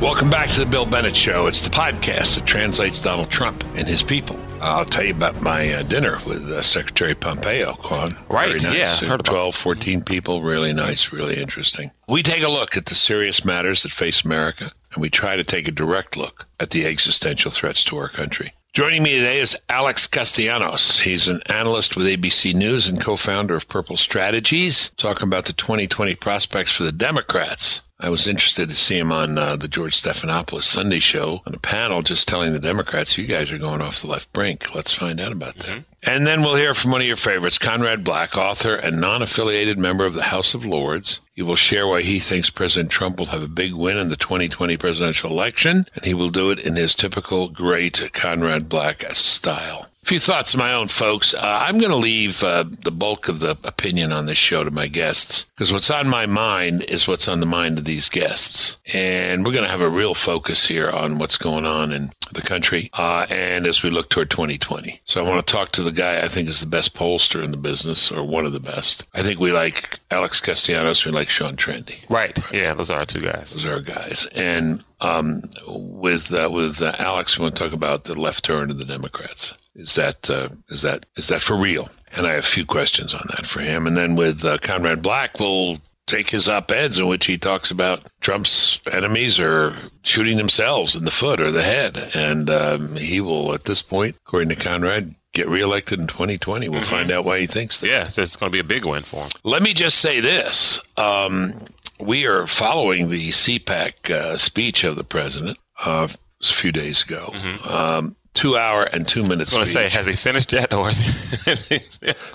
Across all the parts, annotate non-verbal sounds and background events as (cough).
Welcome back to the Bill Bennett Show. It's the podcast that translates Donald Trump and his people. I'll tell you about my uh, dinner with uh, Secretary Pompeo, Quan. Right, nice. yeah, heard about- 12, 14 people. Really nice, really interesting. We take a look at the serious matters that face America, and we try to take a direct look at the existential threats to our country. Joining me today is Alex Castellanos. He's an analyst with ABC News and co-founder of Purple Strategies, talking about the 2020 prospects for the Democrats. I was interested to see him on uh, the George Stephanopoulos Sunday show on a panel just telling the Democrats, you guys are going off the left brink. Let's find out about that. And then we'll hear from one of your favorites, Conrad Black, author and non affiliated member of the House of Lords. He will share why he thinks President Trump will have a big win in the 2020 presidential election, and he will do it in his typical great Conrad Black style. A few thoughts of my own, folks. Uh, I'm going to leave uh, the bulk of the opinion on this show to my guests because what's on my mind is what's on the mind of these guests. And we're going to have a real focus here on what's going on in the country uh, and as we look toward 2020. So I want to talk to the guy I think is the best pollster in the business or one of the best. I think we like Alex Castellanos, we like Sean Trende. Right. Yeah, those are our two guys. Those are our guys. And um, with uh, with uh, Alex, we want to talk about the left turn of the Democrats. Is that uh, is that is that for real? And I have a few questions on that for him. And then with uh, Conrad Black, we'll take his op-eds in which he talks about Trump's enemies are shooting themselves in the foot or the head, and um, he will, at this point, according to Conrad, get reelected in 2020. We'll find out why he thinks that. Yeah, so it's going to be a big win for him. Let me just say this. Um, we are following the CPAC uh, speech of the president uh, a few days ago. Um, two hour and two minutes. I was going to say, has he finished yet, or is he?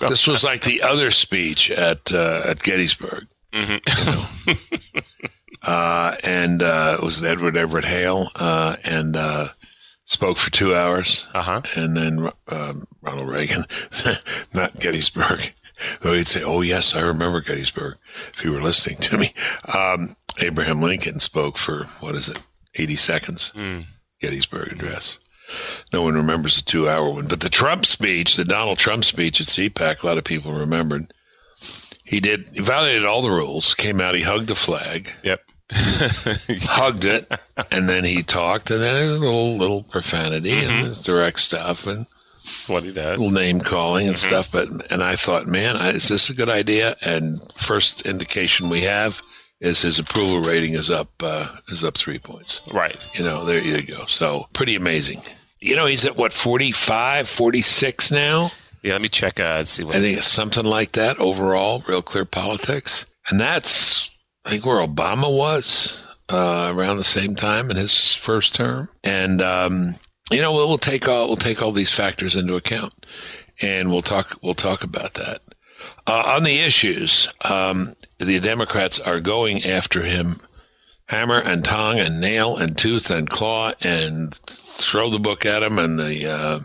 (laughs) this was like the other speech at uh, at Gettysburg. Mm-hmm. (laughs) Uh, and uh, it was Edward Everett Hale, uh, and uh, spoke for two hours. Uh-huh. And then um, Ronald Reagan, (laughs) not Gettysburg, (laughs) though he'd say, "Oh yes, I remember Gettysburg." If you were listening to me, um, Abraham Lincoln spoke for what is it, eighty seconds? Mm. Gettysburg Address. No one remembers the two-hour one, but the Trump speech, the Donald Trump speech at CPAC, a lot of people remembered. He did. He violated all the rules. Came out. He hugged the flag Yep. (laughs) hugged it, and then he talked, and then a little little profanity and this direct stuff and That's what he does. little name calling and stuff. But and I thought, man, I- is this a good idea? And first indication we have is his approval rating is up uh, is up three points. Right. You know, there you go. So pretty amazing. You know, he's at what 45, 46 now. Yeah, let me check. Uh, see what. I think it's something like that overall, real clear politics. And that's, I think, where Obama was uh, around the same time in his first term. And, um, you know, we'll, we'll take all we'll take all these factors into account, and we'll talk we'll talk about that. Uh, on the issues, um, the Democrats are going after him, hammer and tong and nail and tooth and claw, and throw the book at him and the uh,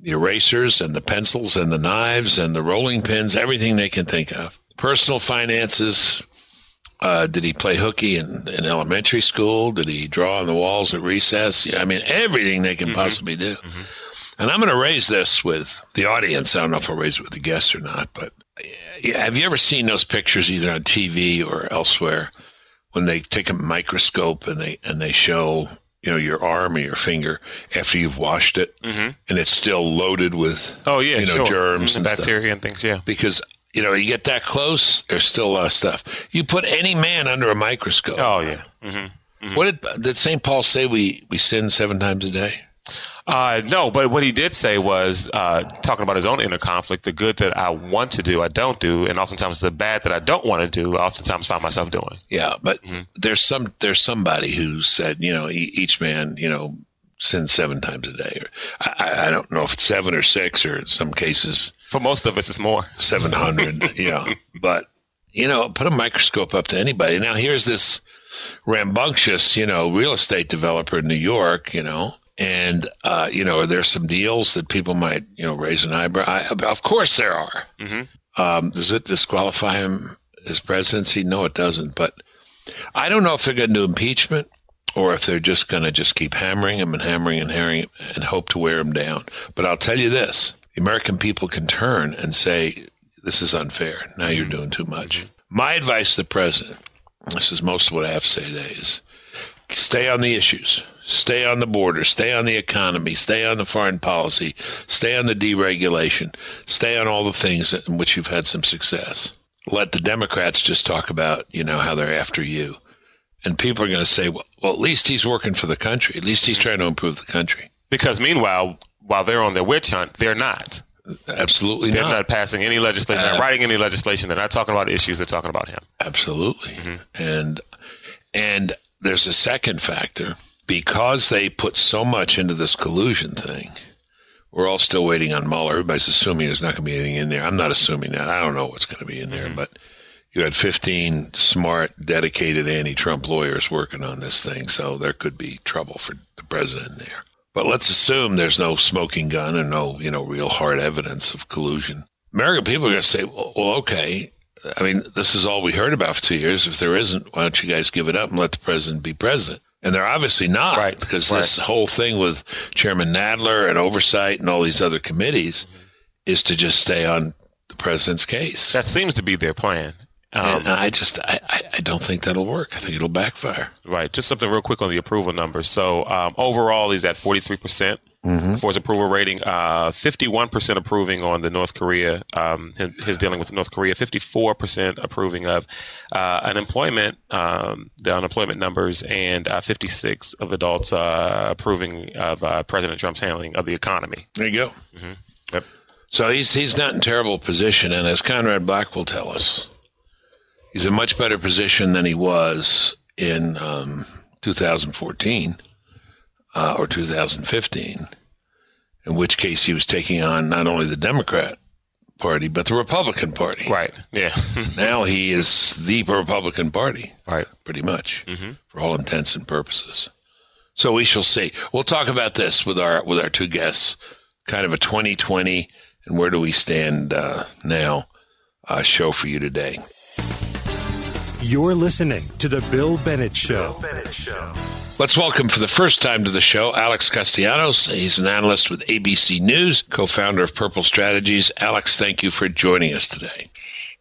the erasers and the pencils and the knives and the rolling pins, everything they can think of. Personal finances. Uh, did he play hooky in, in elementary school? Did he draw on the walls at recess? I mean, everything they can possibly do. And I'm going to raise this with the audience. I don't know if I'll raise it with the guests or not, but yeah, have you ever seen those pictures either on TV or elsewhere when they take a microscope and they and they show you know your arm or your finger after you've washed it hmm and it's still loaded with Oh yeah, you know sure. germs Mhm, and stuff bacteria and things. Yeah. because you know you get that close there's still a lot of stuff you put any man under a microscope Oh yeah. hmm what did did st paul say we we sin seven times a day Uh, no, but what he did say was uh, talking about his own inner conflict. The good that I want to do, I don't do, and oftentimes the bad that I don't want to do, I oftentimes find myself doing. yeah but Mm-hmm. there's some there's somebody who said you know e- each man you know sins seven times a day or I, I- don't know if it's seven or six or in some cases For most of us, it's more. 700 (laughs) yeah, but you know put a microscope up to anybody. Now here's this rambunctious you know real estate developer in new york you know and uh, you know are there some deals that people might you know raise an eyebrow? I, of course there are. Mhm. um, does it disqualify him as presidency no it doesn't. But i don't know if they're going to do impeachment or if they're just going to just keep hammering him and hammering and hammering and hope to wear him down. But I'll tell you this: the American people can turn and say, "This is unfair. Now you're doing too much." My advice to the president: This is most of what I have to say today. Is stay on the issues, stay on the border, stay on the economy, stay on the foreign policy, stay on the deregulation, stay on all the things in which you've had some success. Let the Democrats just talk about, you know, how they're after you. And people are going to say, well, well, at least he's working for the country. At least he's trying to improve the country. Because meanwhile, while they're on their witch hunt, they're not. Absolutely they're not. not passing any legislation. They're not writing any legislation. They're not talking about issues. They're talking about him. Absolutely. Mm-hmm. And and there's a second factor because they put so much into this collusion thing. We're all still waiting on Mueller. Everybody's assuming there's not going to be anything in there. I'm not assuming that. I don't know what's going to be in there, mm-hmm. but you had 15 smart, dedicated anti-Trump lawyers working on this thing, so there could be trouble for the president there. But let's assume there's no smoking gun and no, you know, real hard evidence of collusion. American people are going to say, well, well, okay. I mean, this is all we heard about for two years. If there isn't, why don't you guys give it up and let the president be president? And they're obviously not, right? Because right. this whole thing with Chairman Nadler and oversight and all these other committees is to just stay on the president's case. That seems to be their plan. Um, and I just I, I don't think that'll work. I think it'll backfire. Right. Just something real quick on the approval numbers. So um, overall, he's at 43 percent mm-hmm. for his approval rating. Uh, 51 percent approving on the North Korea, um, his, his, dealing with North Korea. 54 percent approving of uh, unemployment, um, the unemployment numbers, and uh, 56 of adults uh, approving of uh, President Trump's handling of the economy. There you go. Mm-hmm. Yep. So he's he's not in terrible position, and as Conrad Black will tell us he's in much better position than he was in um, 2014 uh, or 2015, in which case he was taking on not only the Democrat Party but the Republican Party. Right. Yeah. (laughs) now he is the Republican Party. Right. Pretty much, mm-hmm. for all intents and purposes. So we shall see. We'll talk about this with our with our two guests. Kind of a 2020 and where do we stand uh, now? Uh, show for you today. You're listening to The Bill Bennett Show. Bill Bennett Show. Let's welcome for the first time to the show Alex Castellanos. He's an analyst with ABC News, co founder of Purple Strategies. Alex, thank you for joining us today.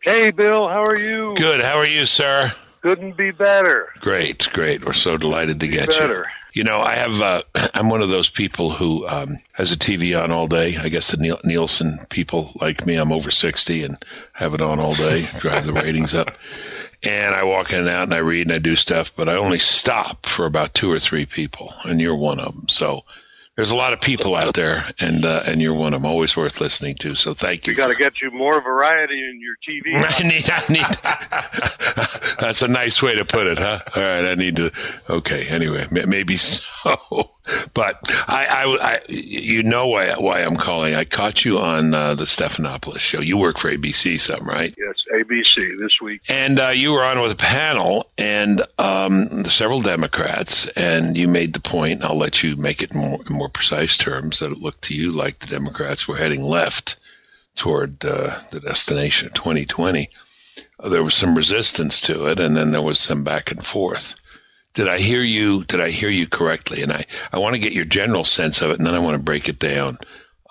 Hey, Bill, how are you? Good. How are you, sir? Couldn't be better. Great, great. We're so delighted to get better. you. You know, I have. Uh, (clears throat) I'm one of those people who um, has a TV on all day. I guess the Nielsen people like me. I'm over 60 and have it on all day, drive the ratings up (laughs) and I walk in and out and I read and I do stuff, but I only stop for about two or three people, and you're one of them. So there's a lot of people out there, and uh, and you're one of them. Always worth listening to. So thank you. We got to get you more variety in your TV. (laughs) I need. I need. (laughs) that's a nice way to put it, huh? All right. I need to. Okay. Anyway, maybe so. But I, I, I you know why why I'm calling. I caught you on uh, the Stephanopoulos show. You work for ABC, some right? Yes, ABC this week. And uh, you were on with a panel and um, several Democrats, and you made the point. I'll let you make it more more more precise terms, that it looked to you like the Democrats were heading left toward uh, the destination of 2020. Uh, there was some resistance to it, and then there was some back and forth. Did I hear you? Did I hear you correctly? And I, I want to get your general sense of it, and then I want to break it down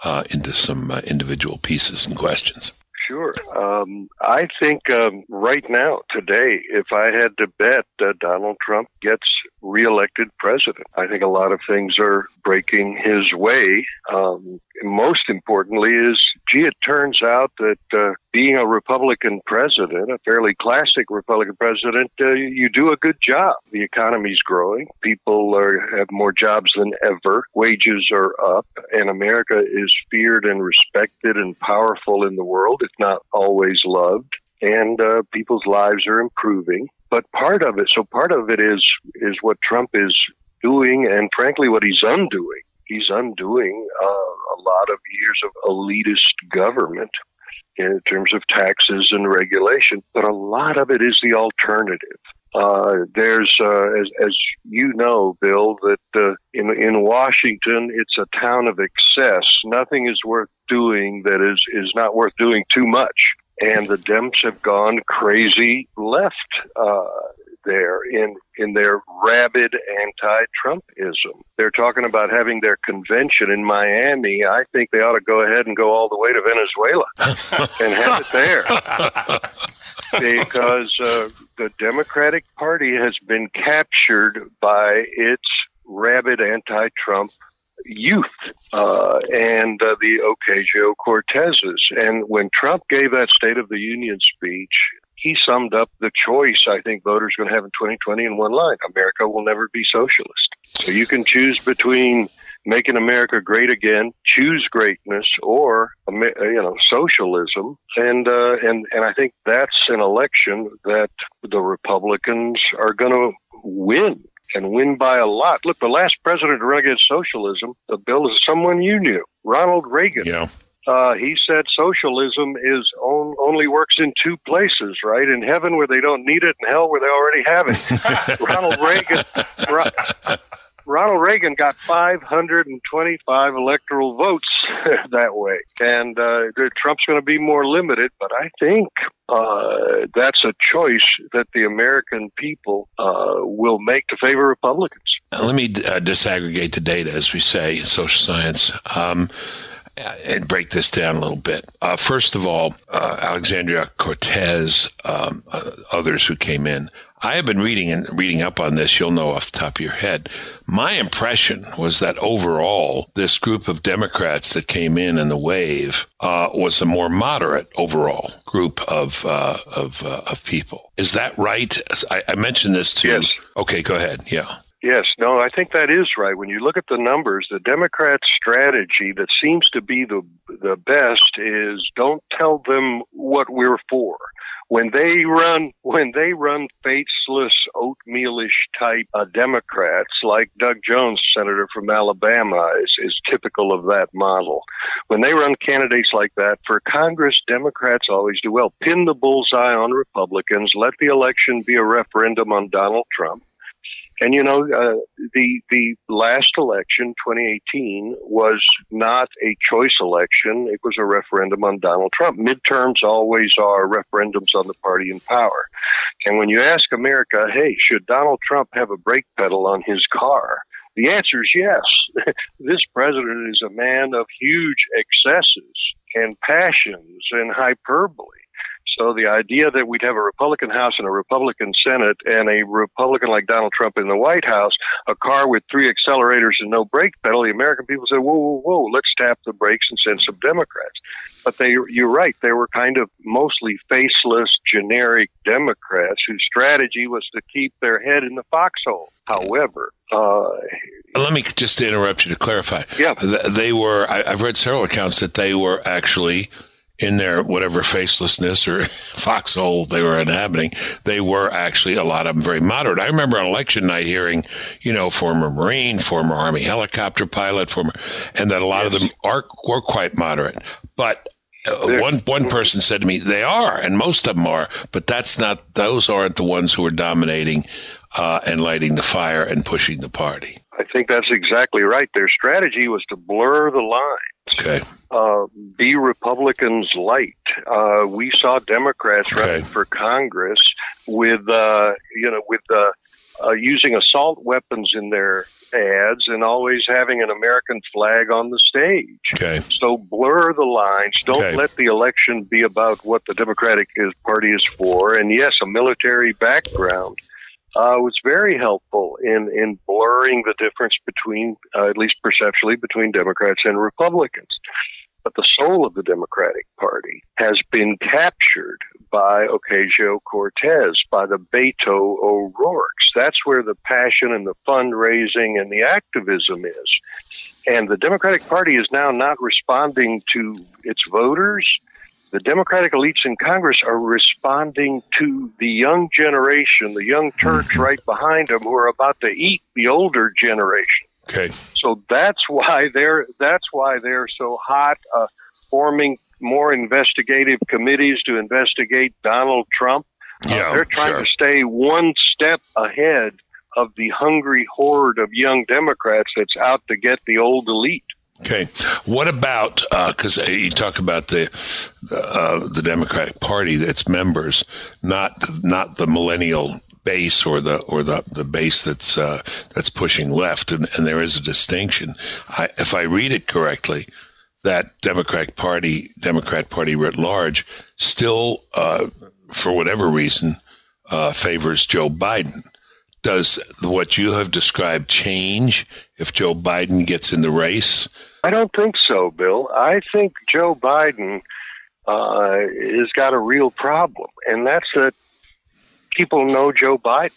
uh, into some uh, individual pieces and questions. Sure. Um, I think um, right now, today, if I had to bet, uh, Donald Trump gets reelected president. I think a lot of things are breaking his way. Um, most importantly, is gee, it turns out that uh, being a Republican president, a fairly classic Republican president, uh, you do a good job. The economy's growing. People are, have more jobs than ever. Wages are up, and America is feared and respected and powerful in the world. It's not always loved, and uh, people's lives are improving. But part of it, so part of it is is what Trump is doing, and frankly, what he's undoing. He's undoing uh, a lot of years of elitist government in terms of taxes and regulation, but a lot of it is the alternative. Uh, there's, uh, as, as you know, Bill, that uh, in in Washington, it's a town of excess. Nothing is worth doing that is is not worth doing too much and the Dems have gone crazy left. There in in their rabid anti-Trumpism. They're talking about having their convention in Miami. I think they ought to go ahead and go all the way to Venezuela and have it there. (laughs) because uh, the Democratic Party has been captured by its rabid anti-Trump youth uh, and uh, the Ocasio Cortezes. And when Trump gave that State of the Union speech, he summed up the choice I think voters are going to have in 2020 in one line America will never be socialist. So you can choose between making America great again, choose greatness, or you know socialism, and uh, and and I think that's an election that the Republicans are going to win and win by a lot. Look, the last president to run against socialism, the bill is someone you knew, Ronald Reagan. Yeah. Uh, he said socialism is on, only works in two places, right? In heaven where they don't need it, and hell where they already have it. (laughs) Ronald Reagan. Ronald Reagan got 525 electoral votes (laughs) that way, and uh, Trump's going to be more limited. But I think uh, that's a choice that the American people uh, will make to favor Republicans. Let me uh, disaggregate the data, as we say in social science. Um, and break this down a little bit. Uh, first of all, uh, Alexandria Cortez, um, uh, others who came in. I have been reading and reading up on this. You'll know off the top of your head. My impression was that overall, this group of Democrats that came in in the wave uh, was a more moderate overall group of uh, of, uh, of people. Is that right? I, I mentioned this to. Yes. Okay, go ahead. Yeah. Yes, no, I think that is right. When you look at the numbers, the Democrats' strategy that seems to be the the best is don't tell them what we're for. When they run, (laughs) when they run faceless, oatmealish type uh, Democrats, like Doug Jones, senator from Alabama, is, is typical of that model. When they run candidates like that for Congress, Democrats always do well. Pin the bullseye on Republicans. Let the election be a referendum on Donald Trump and you know, uh, the the last election, 2018, was not a choice election. It was a referendum on Donald Trump. Midterms always are referendums on the party in power. And when you ask America, hey, should Donald Trump have a brake pedal on his car? The answer is yes. (laughs) this president is a man of huge excesses and passions and hyperbole. So the idea that we'd have a Republican House and a Republican Senate and a Republican like Donald Trump in the White House, a car with three accelerators and no brake pedal, the American people said, whoa, whoa, whoa, let's tap the brakes and send some Democrats. But they, you're right, they were kind of mostly faceless, generic Democrats whose strategy was to keep their head in the foxhole. However, uh, let me just interrupt you to clarify. Yeah. They were, I've read several accounts that they were actually in their whatever facelessness or (laughs) foxhole they were inhabiting, they were actually a lot of them very moderate. I remember on election night hearing, you know, former Marine, former Army helicopter pilot, former, and that a lot yes. of them are were quite moderate. But uh, one one person said to me, "They are, and most of them are, but that's not; those aren't the ones who are dominating uh, and lighting the fire and pushing the party." I think that's exactly right. Their strategy was to blur the lines. Okay. Uh, be Republicans light. Uh, we saw Democrats okay. running for Congress with, uh, you know, with uh, uh, using assault weapons in their ads and always having an American flag on the stage. Okay. So blur the lines. Don't okay. let the election be about what the Democratic Party is for. And yes, a military background uh, was very helpful in, in blurring the difference between, uh, at least perceptually, between Democrats and Republicans. But the soul of the Democratic Party has been captured by Ocasio Cortez, by the Beto O'Rourke's. That's where the passion and the fundraising and the activism is. And the Democratic Party is now not responding to its voters the Democratic elites in Congress are responding to the young generation, the young Turks mm-hmm. right behind them, who are about to eat the older generation. Okay. So that's why they're that's why they're so hot, uh, forming more investigative committees to investigate Donald Trump. Uh, yeah, they're trying sure. to stay one step ahead of the hungry horde of young Democrats that's out to get the old elite. Okay, what about because uh, you talk about the uh, the Democratic Party, its members, not not the millennial base or the or the the base that's uh, that's pushing left, and, and there is a distinction. I, if I read it correctly, that Democratic Party, Democrat Party writ large, still, uh, for whatever reason, uh, favors Joe Biden. Does what you have described change if Joe Biden gets in the race? I don't think so, Bill. I think Joe Biden uh, has got a real problem, and that's that people know Joe Biden.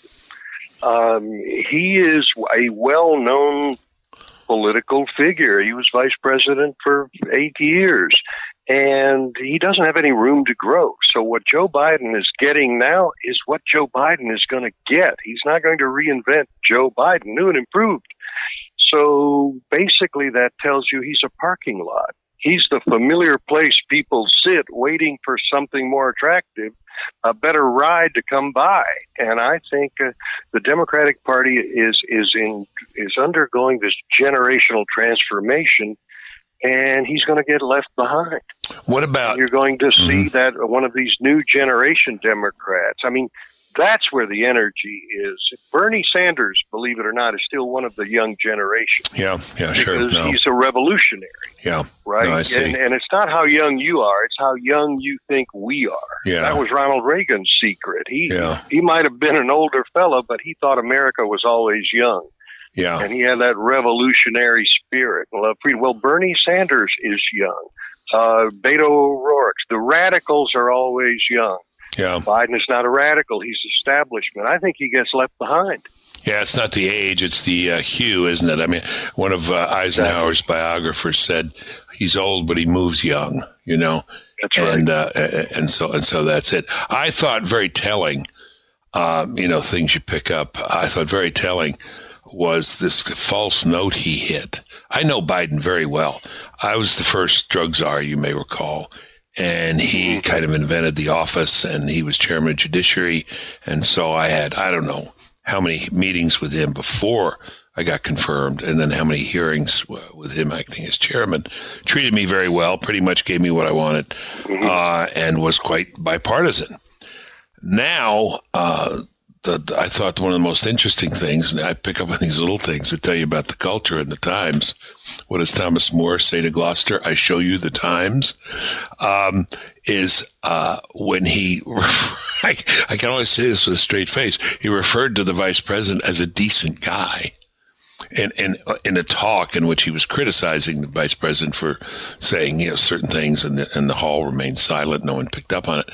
Um, he is a well known political figure. He was vice president for eight years, and he doesn't have any room to grow. So, what Joe Biden is getting now is what Joe Biden is going to get. He's not going to reinvent Joe Biden, new and improved. So, basically, that tells you he's a parking lot. He's the familiar place people sit waiting for something more attractive a better ride to come by. And I think uh, the Democratic Party is is in is undergoing this generational transformation, and he's going to get left behind. What about you're going to see mm-hmm. that one of these new generation Democrats? I mean, that's where the energy is. Bernie Sanders, believe it or not, is still one of the young generation. Yeah, yeah, sure. Because no. he's a revolutionary. Yeah, right. No, I see. And, and, it's not how young you are; it's how young you think we are. Yeah, that was Ronald Reagan's secret. He yeah. he might have been an older fellow, but he thought America was always young. Yeah, and he had that revolutionary spirit. Well, well Bernie Sanders is young. Uh, Beto O'Rourke. The radicals are always young. Yeah. Biden is not a radical. He's establishment. I think he gets left behind. Yeah, it's not the age, it's the uh, hue, isn't it? I mean, one of uh, Eisenhower's biographers said he's old, but he moves young, you know? That's right. And, uh, and, so, and so that's it. I thought very telling, um, you know, things you pick up. I thought very telling was this false note he hit. I know Biden very well. I was the first drug czar, you may recall and he mm-hmm. kind of invented the office and he was chairman of judiciary and so i had i don't know how many meetings with him before i got confirmed and then how many hearings with him acting as chairman treated me very well pretty much gave me what i wanted mm-hmm. uh, and was quite bipartisan now uh, I thought one of the most interesting things, and I pick up on these little things that tell you about the culture and the times. What does Thomas More say to Gloucester? I show you the times. Um, is uh, when he, (laughs) I, I can always say this with a straight face. He referred to the vice president as a decent guy in, in in a talk in which he was criticizing the vice president for saying you know certain things, and the, and the hall remained silent. No one picked up on it.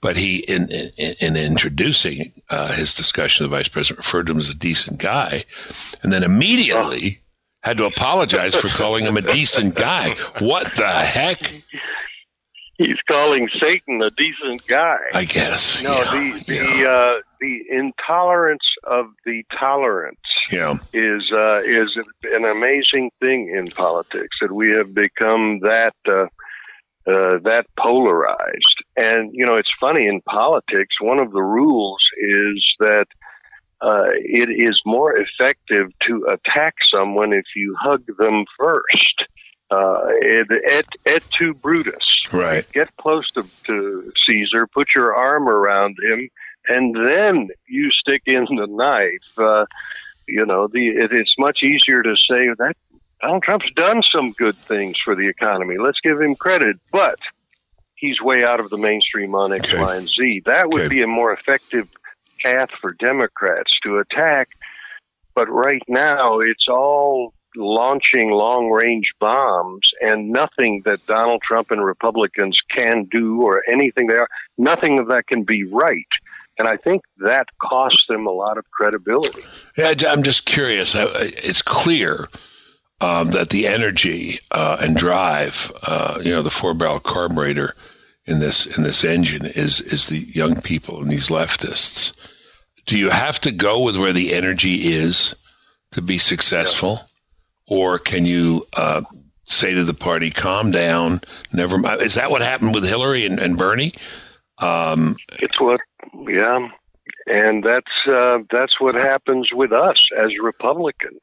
But he, in in, in introducing uh, his discussion, the vice president referred to him as a decent guy, and then immediately. Had to apologize for calling him a decent guy. What the heck? He's calling Satan a decent guy. I guess. No, yeah, the the yeah. uh, the intolerance of the tolerance yeah. is uh, is an amazing thing in politics that we have become that uh, uh, that polarized. And you know, it's funny in politics. One of the rules is that. Uh, it is more effective to attack someone if you hug them first uh, et, et tu Brutus. Right. Get close to, to Caesar, put your arm around him, and then you stick in the knife. Uh, you know, the it, it's much easier to say that Donald Trump's done some good things for the economy. Let's give him credit, but he's way out of the mainstream on X, okay. Y, and Z. That would okay. be a more effective path for Democrats to attack. But right now, it's all launching long range bombs and nothing that Donald Trump and Republicans can do or anything there, nothing of that can be right. And I think that costs them a lot of credibility. Yeah, I'm just curious. It's clear um, that the energy uh, and drive, uh, you know, the four barrel carburetor in this in this engine is is the young people and these leftists. Do you have to go with where the energy is to be successful? Yeah or can you uh, say to the party, "Calm down, never mind"? Is that what happened with Hillary and, and Bernie? Um, it's what, yeah, and that's uh, that's what happens with us as Republicans.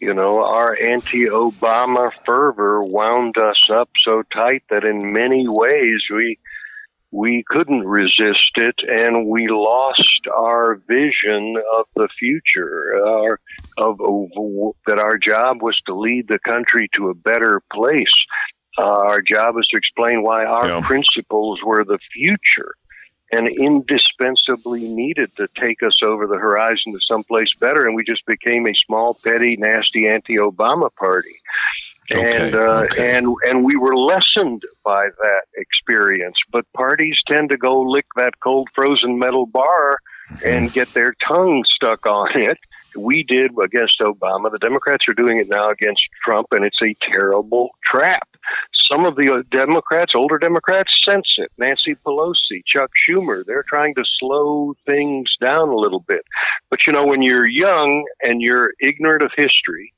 You know, our anti-Obama fervor wound us up so tight that in many ways we we couldn't resist it, and we lost our vision of the future. Our, of, of that our job was to lead the country to a better place. Uh, our job is to explain why our yeah. principles were the future and indispensably needed to take us over the horizon to someplace better. And we just became a small, petty, nasty anti-Obama party. Okay, and uh, okay. and and we were lessened by that experience. But parties tend to go lick that cold frozen metal bar mm-hmm. and get their tongue stuck on it. We did against Obama. The Democrats are doing it now against Trump, and it's a terrible trap. Some of the Democrats, older Democrats, sense it. Nancy Pelosi, Chuck Schumer, they're trying to slow things down a little bit. But you know, when you're young and you're ignorant of history,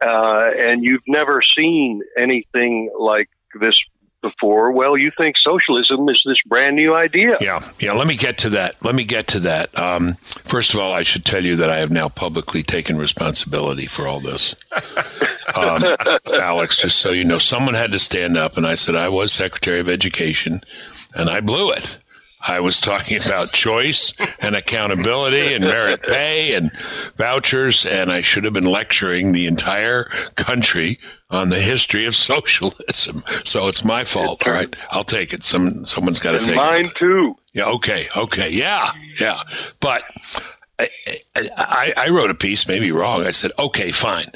uh, and you've never seen anything like this before. Well, you think socialism is this brand new idea. Yeah, yeah. Let me get to that. Let me get to that. Um, first of all, I should tell you that I have now publicly taken responsibility for all this. (laughs) um, Alex, just so you know, someone had to stand up, and I said I was Secretary of Education, and I blew it. I was talking about choice and accountability and merit pay and vouchers, and I should have been lecturing the entire country on the history of socialism. So it's my fault. All right, I'll take it. Some someone's got to take mine it. Mine too. Yeah. Okay. Okay. Yeah. Yeah. But I, I, I wrote a piece, maybe wrong. I said, okay, fine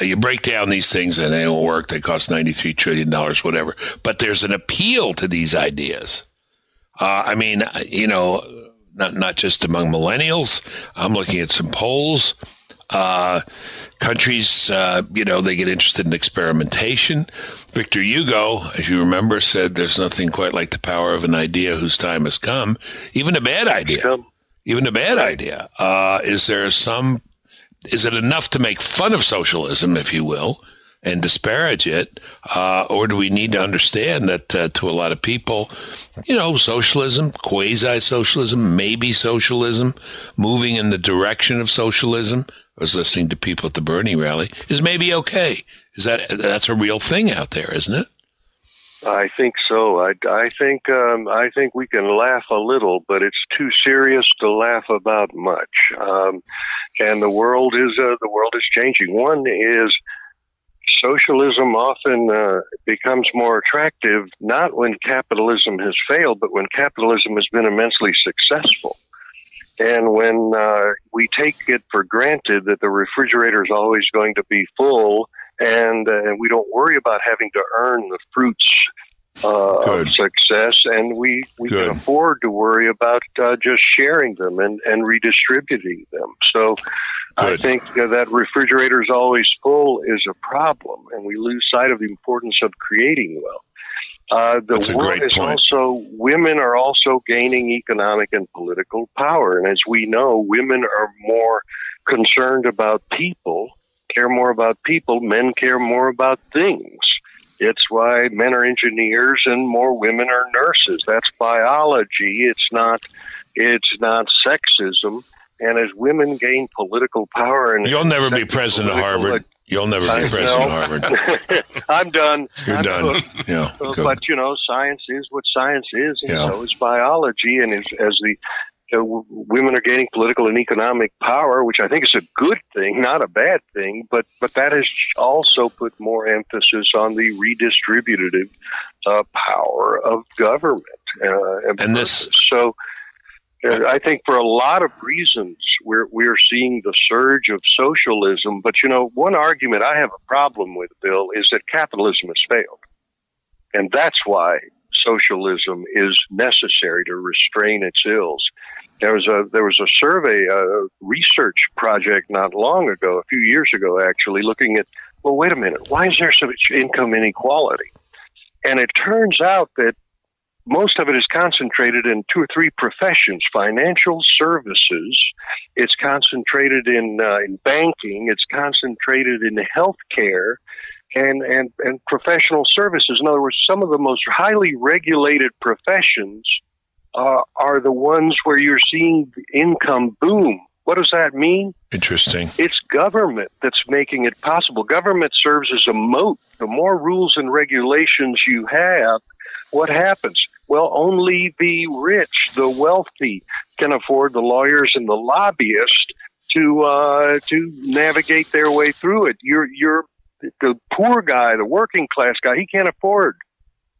you break down these things and they don't work. They cost $93 trillion, whatever. But there's an appeal to these ideas. Uh, I mean, you know, not not just among millennials. I'm looking at some polls. Uh, countries, uh, you know, they get interested in experimentation. Victor Hugo, as you remember, said there's nothing quite like the power of an idea whose time has come, even a bad idea. Even a bad idea. Uh, is there some? Is it enough to make fun of socialism, if you will? And disparage it, uh, or do we need to understand that uh, to a lot of people, you know, socialism, quasi socialism, maybe socialism, moving in the direction of socialism? I was listening to people at the Bernie rally. Is maybe okay? Is that that's a real thing out there, isn't it? I think so. I, I think um, I think we can laugh a little, but it's too serious to laugh about much. Um, and the world is uh, the world is changing. One is socialism often uh, becomes more attractive not when capitalism has failed, but when capitalism has been immensely successful. And when uh, we take it for granted that the refrigerator is always going to be full and, uh, we don't worry about having to earn the fruits uh, of success, and we, we can afford to worry about uh, just sharing them and, and redistributing them. So Good. I think uh, that refrigerator is always full is a problem, and we lose sight of the importance of creating wealth. Uh, the That's world is point. also women are also gaining economic and political power, and as we know, women are more concerned about people, care more about people. Men care more about things. It's why men are engineers and more women are nurses. That's biology. It's not. It's not sexism. And as women gain political power, and you'll never be president of Harvard. You'll never be president of Harvard. (laughs) I'm done. You're I'm done. yeah. But you know, science is what science is, and yeah. so is biology. And as, as the uh, women are gaining political and economic power, which I think is a good thing, not a bad thing. But but that has also put more emphasis on the redistributive uh, power of government. Uh, and, and this so Uh, I think for a lot of reasons we're we're seeing the surge of socialism. But you know, one argument I have a problem with, Bill, is that capitalism has failed, and that's why socialism is necessary to restrain its ills. There was a there was a survey, a research project not long ago, a few years ago actually, looking at well, wait a minute, why is there so much income inequality? And it turns out that most of it is concentrated in two or three professions financial services it's concentrated in uh, in banking it's concentrated in healthcare and and and professional services in other words some of the most highly regulated professions uh, are the ones where you're seeing income boom what does that mean? Interesting. It's government that's making it possible. Government serves as a moat. The more rules and regulations you have, what happens? Well, only the rich, the wealthy, can afford the lawyers and the lobbyists to uh, to navigate their way through it. You're you're the poor guy, the working class guy. He can't afford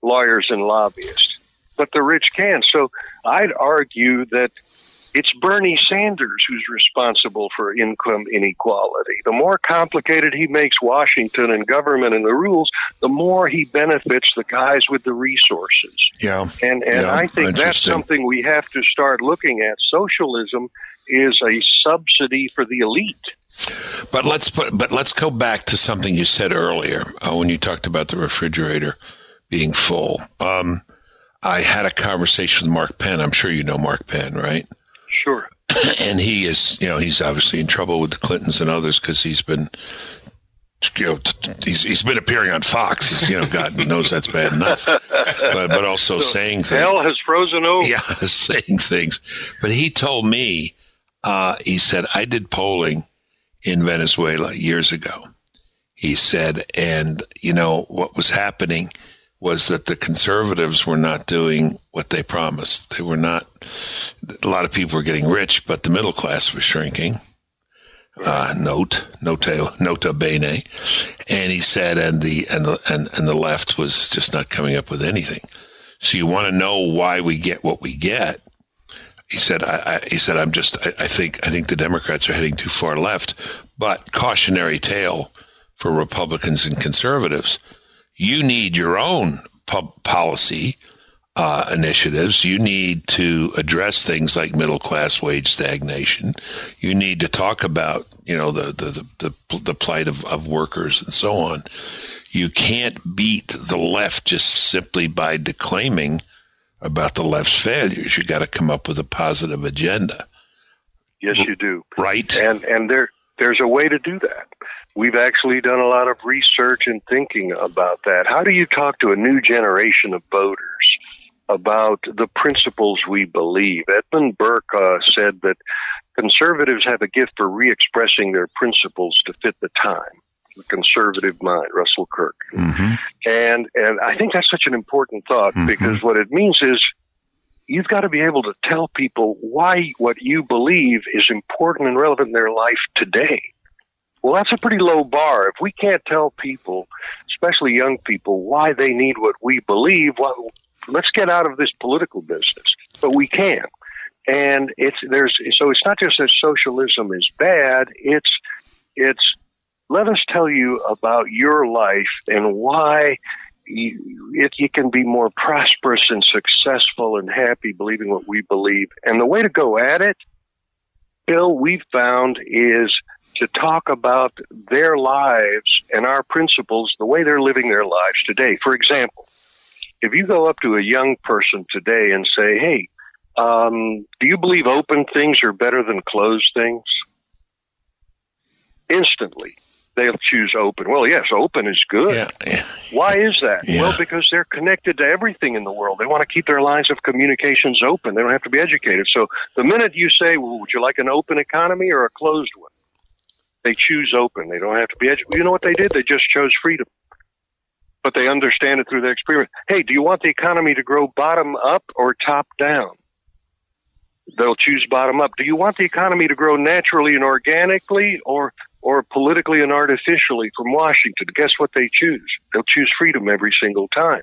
lawyers and lobbyists, but the rich can. So I'd argue that it's Bernie Sanders who's responsible for income inequality. The more complicated he makes Washington and government and the rules, the more he benefits the guys with the resources. Yeah. And and yeah, I think that's something we have to start looking at. Socialism is a subsidy for the elite. But let's put, but let's go back to something you said earlier uh, when you talked about the refrigerator being full. Um, I had a conversation with Mark Penn. I'm sure you know Mark Penn, right? Sure. (coughs) And he is, you know, he's obviously in trouble with the Clintons and others because he's been, you know, he's he's been appearing on Fox. He's, you know, God (laughs) knows that's bad enough, but but also so saying things. Hell has frozen over. Yeah, (laughs) saying things. But he told me, uh, he said, I did polling in Venezuela years ago. He said, and you know what was happening was that the conservatives were not doing what they promised. They were not. A lot of people were getting rich, but the middle class was shrinking. Uh, note, nota, nota bene, and he said, and the and the and, and the left was just not coming up with anything. So you want to know why we get what we get? He said, I, I he said, I'm just, I, I think, I think the Democrats are heading too far left, but cautionary tale for Republicans and conservatives you need your own pub policy uh, initiatives. You need to address things like middle class wage stagnation. You need to talk about you know the the the, the plight of, of workers and so on. You can't beat the left just simply by declaiming about the left's failures. You got to come up with a positive agenda. Yes, you do. Right. And and there there's a way to do that. We've actually done a lot of research and thinking about that. How do you talk to a new generation of voters about the principles we believe? Edmund Burke uh, said that conservatives have a gift for re-expressing their principles to fit the time. The conservative mind, Russell Kirk, mm-hmm. and and I think that's such an important thought mm-hmm. because what it means is you've got to be able to tell people why what you believe is important and relevant in their life today. Well, that's a pretty low bar. If we can't tell people, especially young people, why they need what we believe, well, let's get out of this political business. But we can. And it's there's so it's not just that socialism is bad, it's it's let us tell you about your life and why you, it, you can be more prosperous and successful and happy believing what we believe. And the way to go at it, Bill, we've found is to talk about their lives and our principles, the way they're living their lives today. For example, if you go up to a young person today and say, hey, um, do you believe open things are better than closed things? Instantly, they'll choose open. Well, yes, open is good. Yeah, yeah. Why is that? Yeah. Well, because they're connected to everything in the world. They want to keep their lines of communications open. They don't have to be educated. So the minute you say, well, would you like an open economy or a closed one? They choose open. They don't have to be educated. You know what they did? They just chose freedom. But they understand it through their experience. Hey, do you want the economy to grow bottom up or top down? They'll choose bottom up. Do you want the economy to grow naturally and organically or or politically and artificially from Washington? Guess what they choose? They'll choose freedom every single time.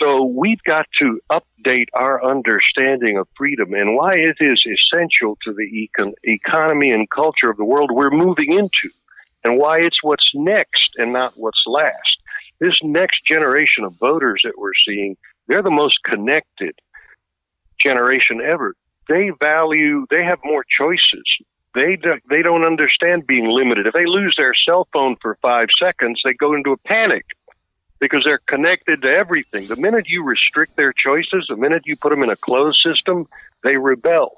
So we've got to update our understanding of freedom and why it is essential to the econ- economy and culture of the world we're moving into and why it's what's next and not what's last. This next generation of voters that we're seeing, they're the most connected generation ever. They value, they have more choices. They, do, they don't understand being limited. If they lose their cell phone for five seconds, they go into a panic because they're connected to everything. The minute you restrict their choices, the minute you put them in a closed system, they rebel.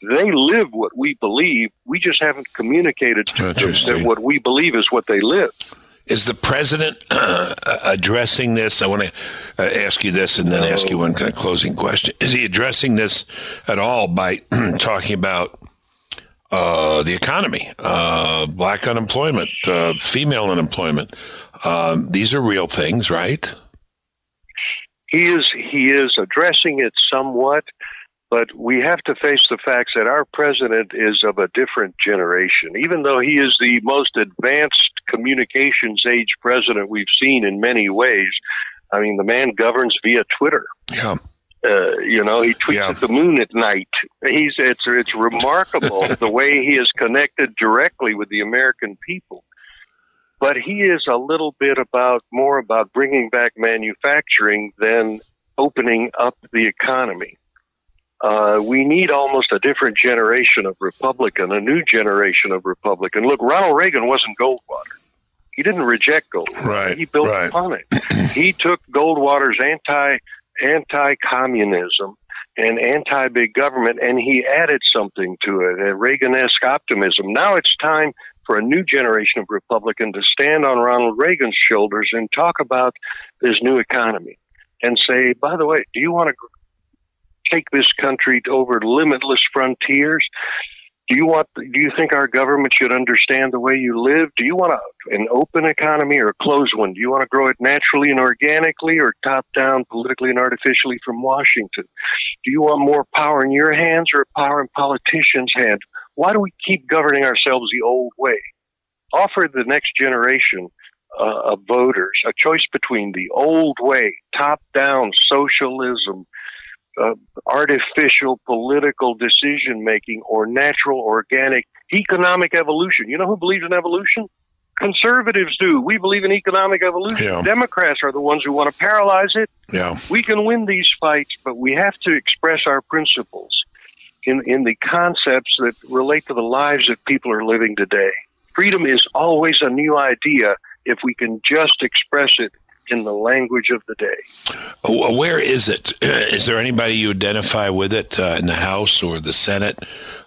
They live what we believe. We just haven't communicated to them that what we believe is what they live. Is the president (clears throat) uh, addressing this? I want to uh, ask you this and then no. ask you one kind of closing question. Is he addressing this at all by (clears throat) talking about uh, the economy, uh, black unemployment, uh, female unemployment, um, these are real things, right? he is he is addressing it somewhat, but we have to face the facts that our president is of a different generation. Even though he is the most advanced communications age president we've seen in many ways, I mean, the man governs via Twitter. Yeah. Uh, you know, he tweets yeah. at the moon at night. He's it's it's remarkable (laughs) the way he is connected directly with the American people. But he is a little bit about more about bringing back manufacturing than opening up the economy. Uh, we need almost a different generation of Republican, a new generation of Republican. Look, Ronald Reagan wasn't Goldwater. He didn't reject Goldwater. Right. He built right. upon it. he took Goldwater's anti anti-communism and anti-big government, and he added something to it, a Reagan-esque optimism. Now it's time for a new generation of Republican to stand on Ronald Reagan's shoulders and talk about this new economy and say, by the way, do you want to take this country over limitless frontiers? Do you want? Do you think our government should understand the way you live? Do you want an open economy or a closed one? Do you want to grow it naturally and organically, or top down, politically and artificially from Washington? Do you want more power in your hands or power in politicians' hands? Why do we keep governing ourselves the old way? Offer the next generation uh, of voters a choice between the old way, top down socialism uh, artificial political decision making or natural organic economic evolution. You know who believes in evolution? Conservatives do. We believe in economic evolution. Yeah. Democrats are the ones who want to paralyze it. Yeah. We can win these fights, but we have to express our principles in, in the concepts that relate to the lives that people are living today. Freedom is always a new idea if we can just express it in the language of the day. Where is it? Is there anybody you identify with it uh, in the House or the Senate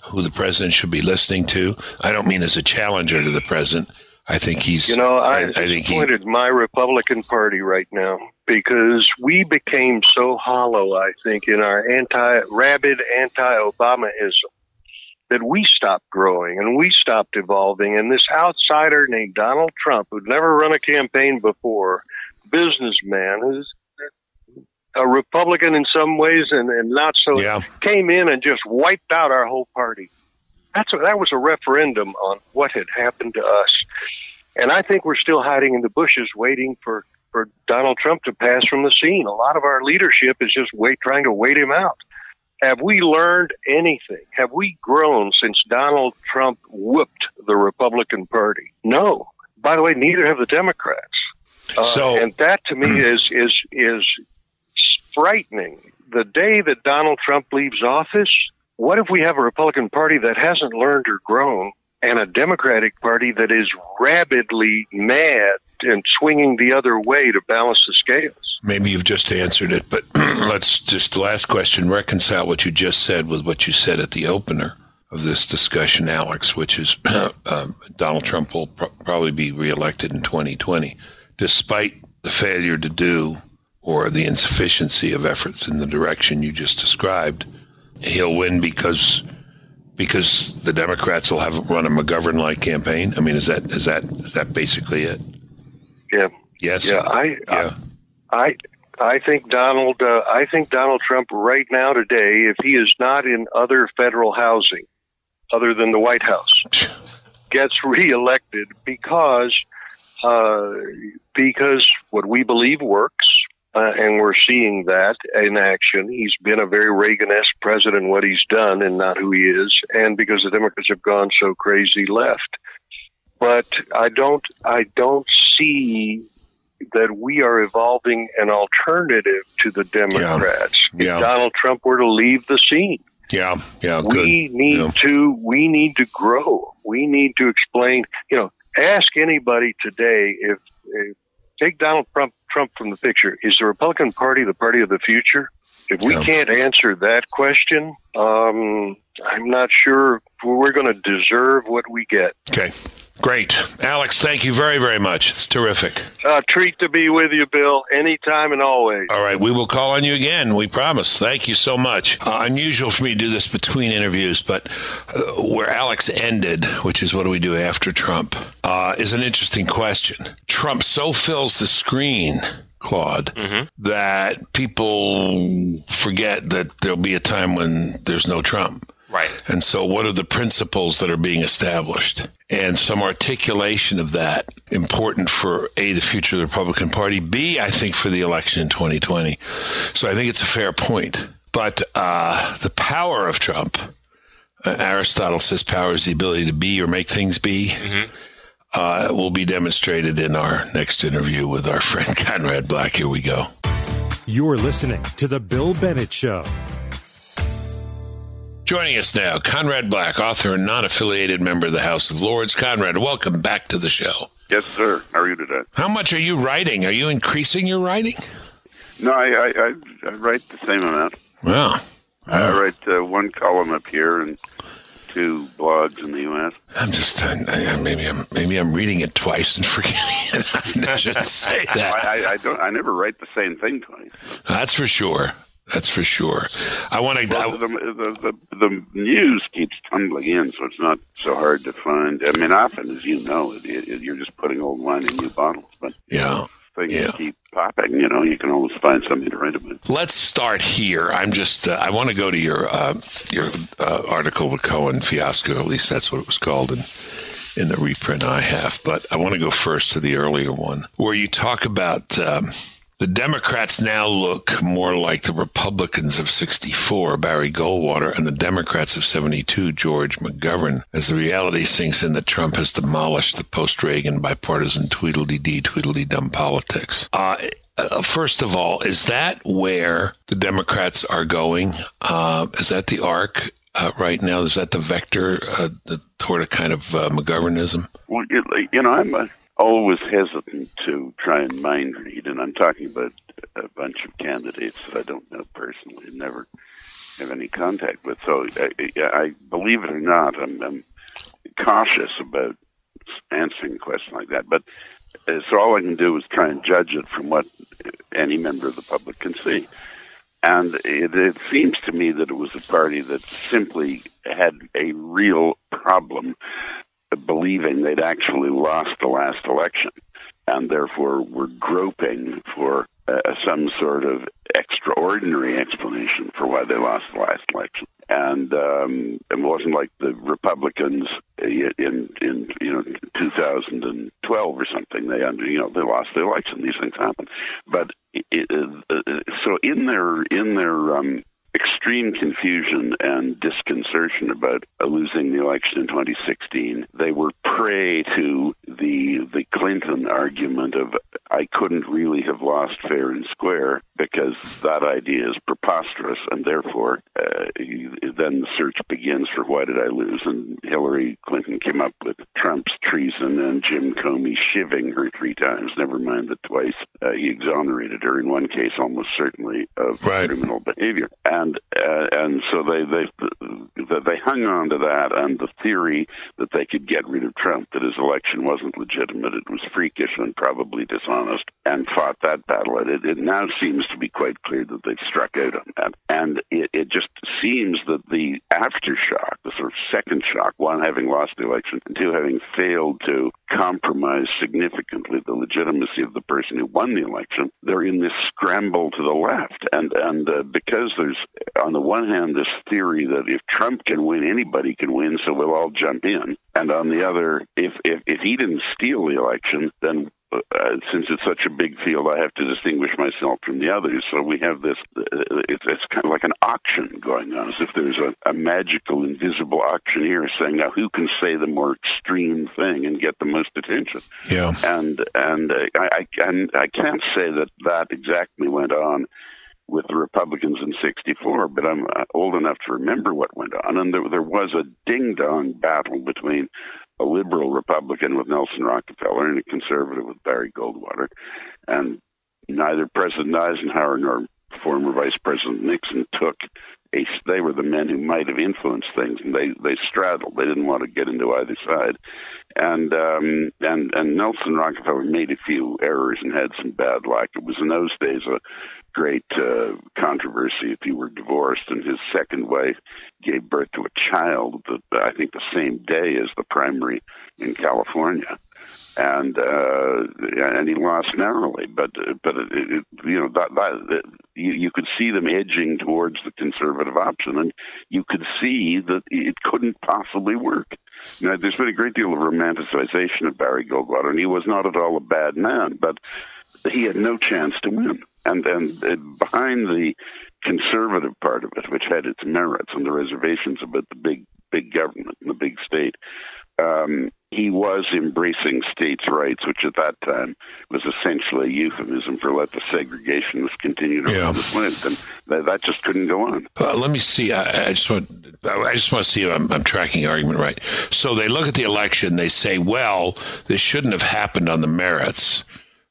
who the president should be listening to? I don't mean as a challenger to the president. I think he's. You know, I, I, I think disappointed he, my Republican Party right now because we became so hollow. I think in our anti rabid anti-Obamaism that we stopped growing and we stopped evolving. And this outsider named Donald Trump, who'd never run a campaign before, businessman who's a Republican in some ways and, and not so, Yeah. came in and just wiped out our whole party. That's a, that was a referendum on what had happened to us, and I think we're still hiding in the bushes, waiting for for Donald Trump to pass from the scene. A lot of our leadership is just wait trying to wait him out. Have we learned anything? Have we grown since Donald Trump whooped the Republican Party? No. By the way, neither have the Democrats. Uh, So- and that to me is is is frightening. The day that Donald Trump leaves office, what if we have a Republican Party that hasn't learned or grown, and a Democratic Party that is rabidly mad and swinging the other way to balance the scales? maybe you've just answered it, but (clears throat) let's just the last question reconcile what you just said with what you said at the opener of this discussion, Alex, which is (clears throat) um, Donald Trump will pro- probably be reelected in 2020, despite the failure to do or the insufficiency of efforts in the direction you just described. He'll win because because the Democrats will have run a McGovern-like campaign. I mean, is that is that is that basically it? Yeah, Yes. yeah. I, Yeah. I, I think Donald. Uh, I think Donald Trump right now today, if he is not in other federal housing, other than the White House, (laughs) gets reelected because uh, because what we believe works, uh, and we're seeing that in action. He's been a very Reagan-esque president, what he's done, and not who he is, and because the Democrats have gone so crazy left. But I don't, I don't see that we are evolving an alternative to the Democrats. Yeah. If Donald Trump were to leave the scene, Yeah. Yeah. Good. we need Yeah. to we need to grow. We need to explain. You know, ask anybody today if, if take Donald Trump Trump from the picture. Is the Republican Party the party of the future? If we Yeah. can't answer that question, um, I'm not sure we're going to deserve what we get. Okay. Great. Alex, thank you very, very much. It's terrific. Uh, treat to be with you, Bill, anytime and always. All right. We will call on you again. We promise. Thank you so much. Uh, unusual for me to do this between interviews, but uh, where Alex ended, which is what do we do after Trump? uh, is an interesting question. Trump so fills the screen, Claude, mm-hmm. that people forget that there'll be a time when there's no Trump. Right. And so, what are the principles that are being established? And some articulation of that important for A, the future of the Republican Party, B, I think for the election in 2020. So, I think it's a fair point. But uh, the power of Trump, uh, Aristotle says power is the ability to be or make things be. Mm-hmm. Uh, will be demonstrated in our next interview with our friend (laughs) Conrad Black. Here we go. You're listening to The Bill Bennett Show. Joining us now, Conrad Black, author and non affiliated member of the House of Lords. Conrad, welcome back to the show. Yes, sir. How are you today? How much are you writing? Are you increasing your writing? No, I, I, I, I write the same amount. Wow. I write uh, one column up here and two blogs in the U.S. I'm just uh, maybe I'm maybe I'm reading it twice and (laughs) forgetting it. I shouldn't say that. I, I, don't. I never write the same thing twice. That's for sure. That's for sure. I want to. Well, the, the, the, the, news keeps tumbling in, so it's not so hard to find. I mean, often, as you know, it, it, you're just putting old wine in new bottles. But yeah, things yeah. keep popping. You know, you can always find something to write about. Let's start here. I'm just. Uh, I want to go to your uh, your uh, article, the Cohen fiasco. At least that's what it was called in in the reprint I have. But I want to go first to the earlier one, where you talk about. Um, the Democrats now look more like the Republicans of 64, Barry Goldwater, and the Democrats of 72, George McGovern, as the reality sinks in that Trump has demolished the post Reagan bipartisan tweedledee tweedledee-dum politics. Uh, uh, first of all, is that where the Democrats are going? Uh, is that the arc uh, right now? Is that the vector uh, toward a kind of McGovernism? Well, you know, I'm a always hesitant to try and mind read, and I'm talking about a bunch of candidates that I don't know personally and never have any contact with. So I, I believe it or not, I'm, I'm cautious about answering a question like that. But uh, so all I can do is try and judge it from what any member of the public can see. And it, it seems to me that it was a party that simply had a real problem believing they'd actually lost the last election and therefore were groping for uh, some sort of extraordinary explanation for why they lost the last election. And um, it wasn't like the Republicans in in you know 2012 or something. They under you know they lost the election. These things happen. But it, uh, so in their in their um, extreme confusion and disconcertion about losing the election in 2016. They were prey to the the Clinton argument of I couldn't really have lost fair and square because that idea is preposterous, and therefore uh, then the search begins for why did I lose? And Hillary Clinton came up with Trump's treason and Jim Comey shivving her three times. Never mind that twice uh, he exonerated her in one case, almost certainly of right. criminal behavior. And uh, and so they they they hung on to that and the theory that they could get rid of Trump, that his election wasn't legitimate, it was freakish and probably dishonest, and fought that battle. It, it now seems to be quite clear that they've struck out on that. And it, it just seems that the aftershock, the sort of second shock, one, having lost the election, and two, having failed to compromise significantly the legitimacy of the person who won the election, they're in this scramble to the left. And, and uh, because there's, on the one hand, this theory that if Trump can win, anybody can win, so we'll all jump in. And on the other, if, if, if he didn't steal the election, then uh, since it's such a big field, I have to distinguish myself from the others. So we have this, uh, it's, it's kind of like an auction going on, as if there's a, a magical, invisible auctioneer saying, now who can say the more extreme thing and get the most attention? Yeah. And, and uh, I, I, and I can't say that that exactly went on with the Republicans in 64, but I'm uh, old enough to remember what went on. And there, there was a ding dong battle between a liberal Republican with Nelson Rockefeller and a conservative with Barry Goldwater. And neither President Eisenhower nor former Vice President Nixon took a, they were the men who might have influenced things, and they they straddled. They didn't want to get into either side, and um, and and Nelson Rockefeller made a few errors and had some bad luck. It was in those days a great uh, controversy if he were divorced, and his second wife gave birth to a child, that I think the same day as the primary in California. And uh, and he lost narrowly. But but it, it, you know that, that you, you could see them edging towards the conservative option, and you could see that it couldn't possibly work. Now, there's been a great deal of romanticization of Barry Goldwater, and he was not at all a bad man, but he had no chance to win. And then behind the conservative part of it, which had its merits and the reservations about the big big government and the big state, um, he was embracing states' rights, which at that time was essentially a euphemism for let the segregationists continue to yeah. run the Flint, and that, that, just couldn't go on. Uh, let me see. I, I, just want. I just want to see if I'm, I'm tracking the argument right. So they look at the election. They say, "Well, this shouldn't have happened on the merits."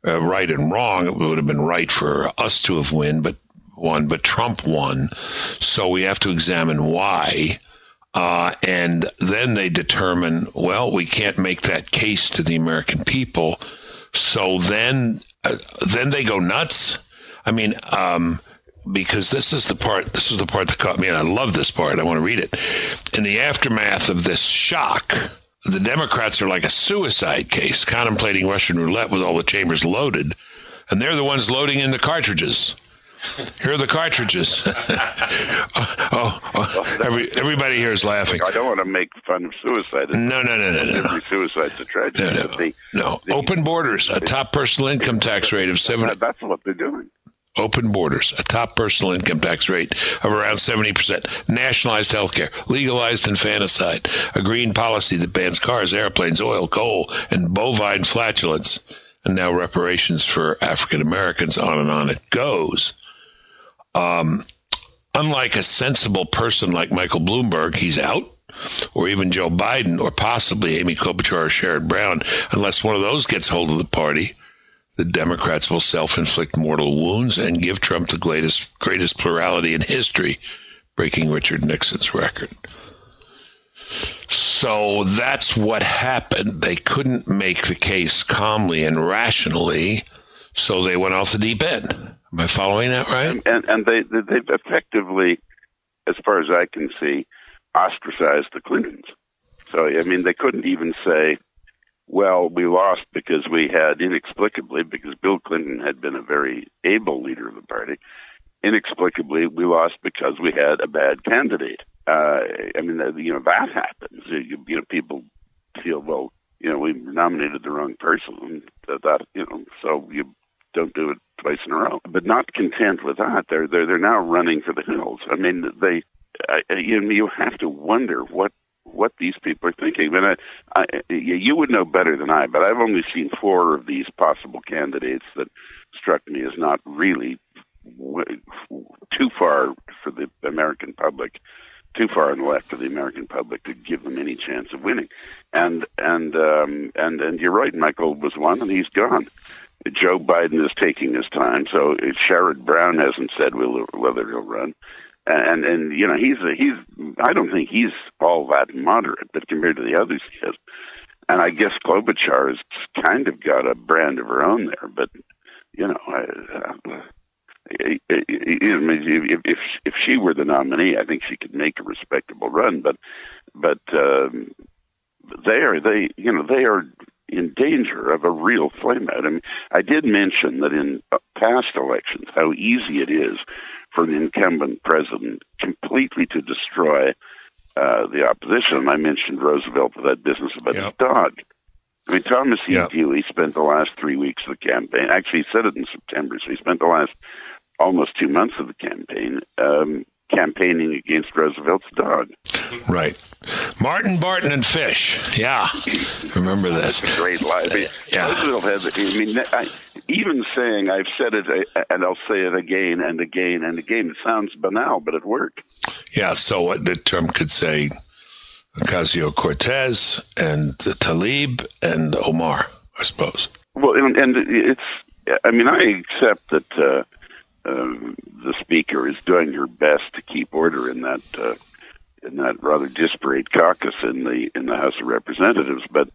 Uh, right and wrong. It would have been right for us to have won, but won, but Trump won. So we have to examine why. Uh, and then they determine, well, we can't make that case to the American people. So then, uh, then they go nuts. I mean, um, because this is the part, this is the part that caught me, and I love this part. I want to read it. In the aftermath of this shock, the Democrats are like a suicide case, contemplating Russian roulette with all the chambers loaded, and they're the ones loading in the cartridges. (laughs) Here are the cartridges. (laughs) Oh, oh, oh, every, everybody here is laughing. I don't want to make fun of suicide. No, no, no, no, no. Every suicide's a tragedy. No, no. The, no. The, Open borders, a top personal income tax rate of seven. That's what they're doing. Open borders, a top personal income tax rate of around 70%, nationalized health care, legalized infanticide, a green policy that bans cars, airplanes, oil, coal, and bovine flatulence, and now reparations for African Americans, on and on it goes. Um, unlike a sensible person like Michael Bloomberg, he's out, or even Joe Biden, or possibly Amy Klobuchar or Sherrod Brown, unless one of those gets hold of the party. The Democrats will self-inflict mortal wounds and give Trump the greatest, greatest plurality in history, breaking Richard Nixon's record. So that's what happened. They couldn't make the case calmly and rationally, so they went off the deep end. Am I following that right? And, and they they've effectively, as far as I can see, ostracized the Clintons. So I mean, they couldn't even say, "Well, we lost because we had inexplicably because Bill Clinton had been a very able leader of the party. Inexplicably, we lost because we had a bad candidate." Uh, I mean, you know, that happens. You, you know, people feel well. You know, we nominated the wrong person. That, that you know, so you don't do it twice in a row. But not content with that, they're they're they're now running for the hills. I mean, they I, you you have to wonder what what these people are thinking. Mean, I, I, you would know better than I, but I've only seen four of these possible candidates that struck me as not really too far for the American public, too far on the left for the American public to give them any chance of winning. And and um, and and you're right, Michael was one, and he's gone. Joe Biden is taking his time, so Sherrod Brown hasn't said whether he'll run, and and you know he's a, he's I don't think he's all that moderate, but compared to the others he is, and I guess Klobuchar has kind of got a brand of her own there, but you know. I, uh, if if if she were the nominee, I think she could make a respectable run. But but um, they are they you know they are in danger of a real flameout. I mean, I did mention that in past elections, how easy it is for an incumbent president completely to destroy uh, the opposition. I mentioned Roosevelt with that business about yep. his dog. I mean, Thomas E. Yep. Dewey spent the last three weeks of the campaign. Actually, he said it in September, so he spent the last almost two months of the campaign um, campaigning against Roosevelt's dog. Right. Martin Barton and Fish. Yeah. Remember this. That's a great line. I mean, yeah. Roosevelt had, I mean, I, even saying I've said it and I'll say it again and again and again, it sounds banal, but it worked. Yeah. So what the term could say Ocasio Cortez and Tlaib and Omar, I suppose. Well, and, and it's, I mean, I accept that, uh, um, the speaker is doing her best to keep order in that uh, in that rather disparate caucus in the in the House of Representatives. But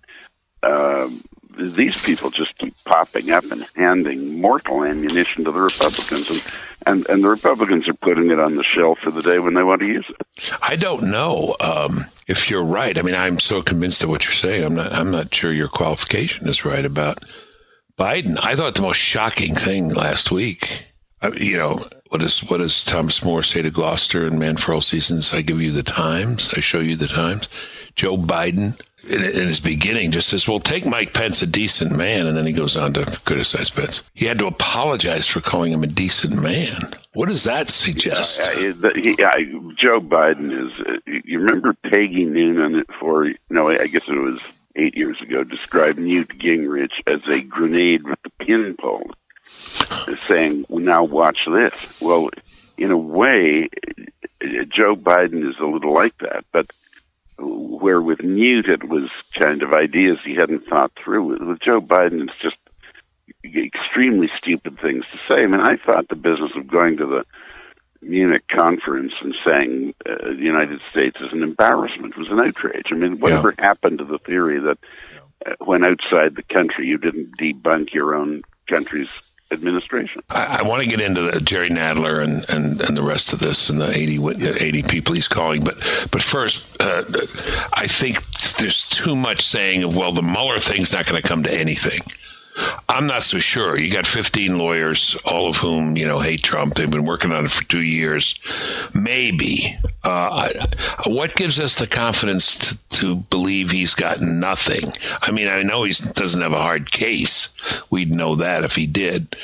um, these people just keep popping up and handing mortal ammunition to the Republicans, and, and and the Republicans are putting it on the shelf for the day when they want to use it. I don't know. Um, if you're right, I mean, I'm so convinced of what you're saying. I'm not. I'm not sure your qualification is right about Biden. I thought the most shocking thing last week. You know, what does what does Thomas More say to Gloucester and Man for All Seasons? I give you the times. I show you the times. Joe Biden in, in, his beginning just says, "Well, take Mike Pence, a decent man," and then he goes on to criticize Pence. He had to apologize for calling him a decent man. What does that suggest? Uh, he, uh, Joe Biden is. Uh, you remember Peggy Noonan for? No, I guess it was eight years ago. Described Newt Gingrich as a grenade with the pin pulled, saying, well, "Now watch this." Well, in a way, Joe Biden is a little like that, but where with Newt it was kind of ideas he hadn't thought through. With Joe Biden, it's just extremely stupid things to say. I mean, I thought the business of going to the Munich conference and saying uh, the United States is an embarrassment was an outrage. I mean, whatever yeah. happened to the theory that uh, when outside the country you didn't debunk your own country's administration. I, I want to get into the Jerry Nadler and, and, and the rest of this and the 80, 80 people he's calling. But but first, uh, I think there's too much saying of, well, the Mueller thing's not going to come to anything. I'm not so sure. You got 15 lawyers, all of whom you know hate Trump. They've been working on it for two years. Maybe. Uh, what gives us the confidence to, to, believe he's got nothing? I mean, I know he doesn't have a hard case. We'd know that if he did.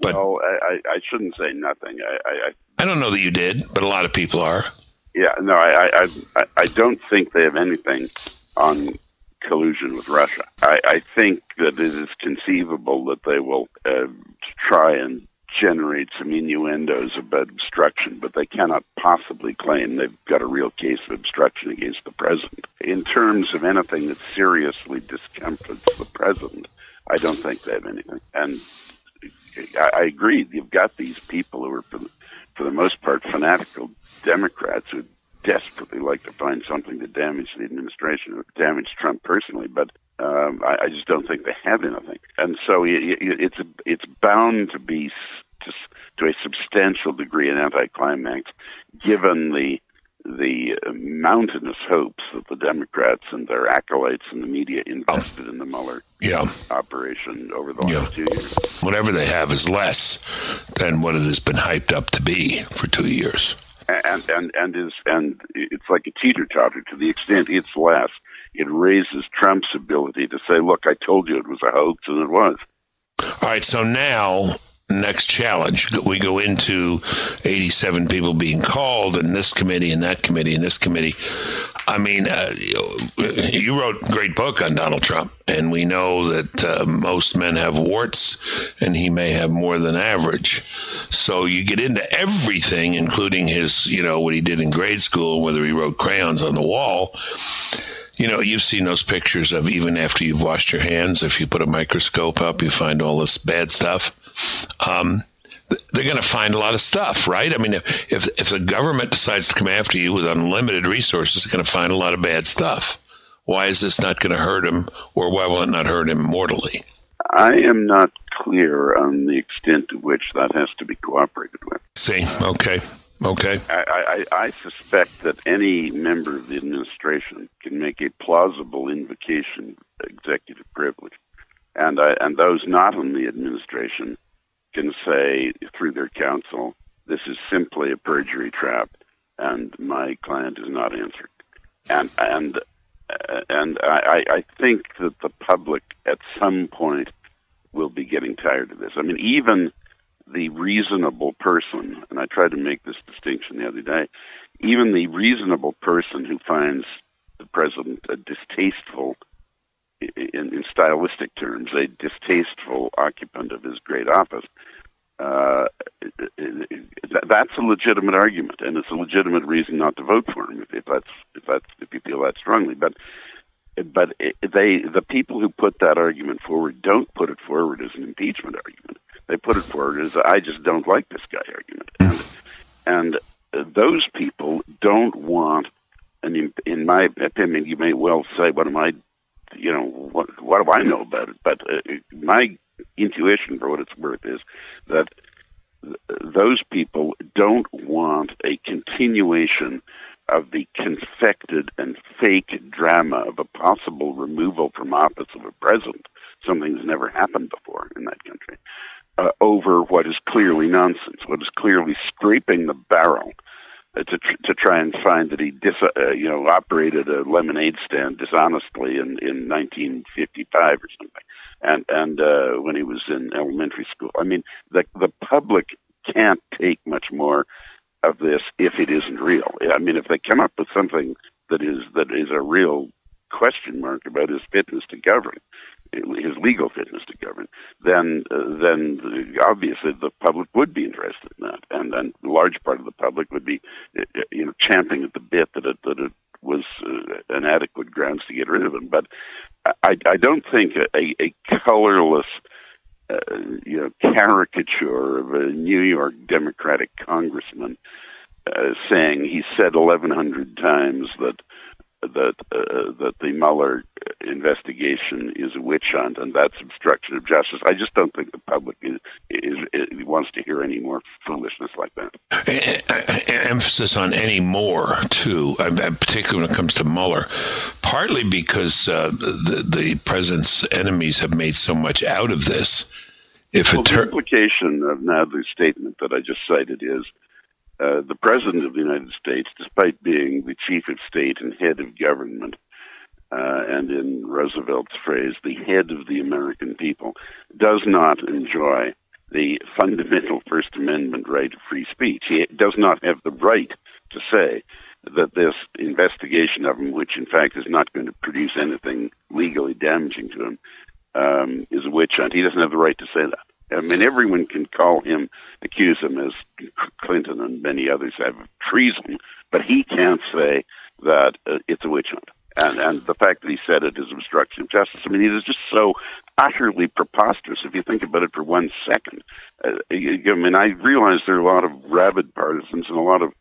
But no, I, I shouldn't say nothing. I, I, I don't know that you did, but a lot of people are. Yeah, no, I, I, I, I don't think they have anything on collusion with Russia. I, I think that it is conceivable that they will uh, try and generate some innuendos about obstruction, but they cannot possibly claim they've got a real case of obstruction against the president. In terms of anything that seriously discomforts the president, I don't think they have anything. And I, I agree, you've got these people who are, for the, for the most part, fanatical Democrats who desperately like to find something to damage the administration or damage Trump personally, but um, I, I just don't think they have anything. And so it, it, it's it's bound to be to, to a substantial degree an anticlimax, given the the mountainous hopes that the Democrats and their acolytes in the media invested in the Mueller yeah. operation over the last yeah. two years. Whatever they have is less than what it has been hyped up to be for two years and and and is and it's like a teeter totter to the extent it's less. It raises Trump's ability to say, "Look, I told you it was a hoax, and it was." All right, so now next challenge. We go into 87 people being called, and this committee, and that committee, and this committee. I mean, uh, you wrote a great book on Donald Trump, and we know that uh, most men have warts, and he may have more than average. So you get into everything, including his, you know, what he did in grade school, whether he wrote crayons on the wall you know, you've seen those pictures of even after you've washed your hands, if you put a microscope up, you find all this bad stuff. Um, they're going to find a lot of stuff, right? I mean, if, if, if the government decides to come after you with unlimited resources, they're going to find a lot of bad stuff. Why is this not going to hurt him, or why will it not hurt him mortally? I am not clear on the extent to which that has to be cooperated with. See, okay. Okay. I, I, I suspect that any member of the administration can make a plausible invocation of executive privilege, and I, and those not in the administration can say through their counsel, "This is simply a perjury trap, and my client is not answered." And and and I, I think that the public at some point will be getting tired of this. I mean, even the reasonable person, and I tried to make this distinction the other day, even the reasonable person who finds the president a distasteful, in, in stylistic terms, a distasteful occupant of his great office, uh, that's a legitimate argument, and it's a legitimate reason not to vote for him if, that's if that's if you feel that strongly. But but they the people who put that argument forward don't put it forward as an impeachment argument they put it forward as I just don't like this guy argument. And, and those people don't want, and in, in my opinion, you may well say, what am I, you know, what, what do I know about it? But uh, my intuition, for what it's worth, is that those people don't want a continuation of the confected and fake drama of a possible removal from office of a president, something that's never happened before in that country, uh, over what is clearly nonsense, what is clearly scraping the barrel uh, to tr- to try and find that he dis- uh, you know operated a lemonade stand dishonestly in in 1955 or something, and and uh, when he was in elementary school. I mean, the the public can't take much more of this if it isn't real. I mean, if they come up with something that is that is a real question mark about his fitness to govern, his legal fitness to govern, then uh, then obviously the public would be interested in that, and then a large part of the public would be, you know, champing at the bit that it that it was uh, an adequate grounds to get rid of him. But I I don't think a, a colorless. Uh, you know, caricature of a New York Democratic congressman uh, saying he said 1,100 times that that uh, that the Mueller investigation is a witch hunt and that's obstruction of justice. I just don't think the public is, is, is wants to hear any more foolishness like that. Emphasis on any more too, particularly when it comes to Mueller, partly because uh, the, the president's enemies have made so much out of this. If well, ter- the implication of Nadler's statement that I just cited is uh, the President of the United States, despite being the chief of state and head of government, uh, and in Roosevelt's phrase, the head of the American people, does not enjoy the fundamental First Amendment right of free speech. He does not have the right to say that this investigation of him, which in fact is not going to produce anything legally damaging to him, um, is a witch hunt. He doesn't have the right to say that. I mean, everyone can call him, accuse him, as Clinton and many others have, of treason, but he can't say that uh, it's a witch hunt. And, and the fact that he said it is obstruction of justice, I mean, it is just so utterly preposterous if you think about it for one second. Uh, I mean, I realize there are a lot of rabid partisans and a lot of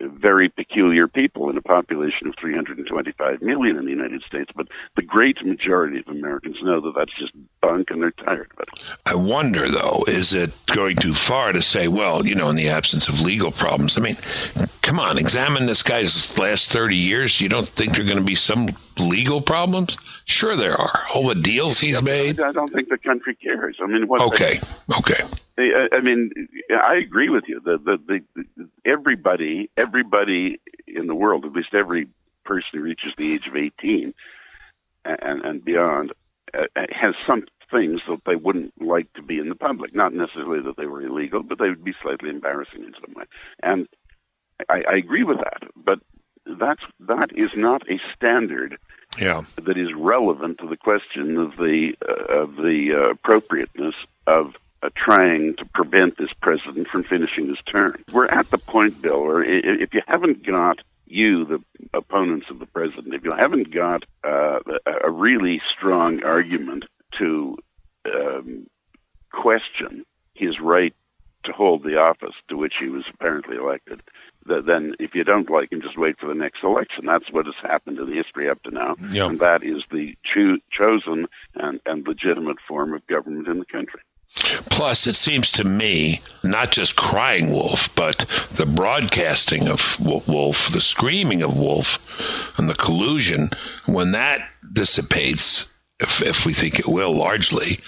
very peculiar people in a population of 325 million in the United States, but the great majority of Americans know that that's just bunk and they're tired of it. I wonder, though, is it going too far to say, well, you know, in the absence of legal problems? I mean, come on, examine this guy's last 30 years. You don't think there are going to be some legal problems? Sure, there are. All the deals he's made. I don't think the country cares. I mean, what? Okay, they, okay. I, I mean, I agree with you. The, the, the, everybody, everybody in the world, at least every person who reaches the age of 18 and, and beyond, uh, has some things that they wouldn't like to be in the public. Not necessarily that they were illegal, but they would be slightly embarrassing in some way. And I, I agree with that. But that's that is not a standard yeah. that is relevant to the question of the uh, of the uh, appropriateness of uh, trying to prevent this president from finishing his term. We're at the point, Bill, where if you haven't got you, the opponents of the president, if you haven't got uh, a really strong argument to um, question his right to hold the office to which he was apparently elected, then if you don't like him, just wait for the next election. That's what has happened in the history up to now, yep. and that is the cho- chosen and, and legitimate form of government in the country. Plus, it seems to me, not just crying wolf, but the broadcasting of wolf, the screaming of wolf, and the collusion, when that dissipates, if, if we think it will largely,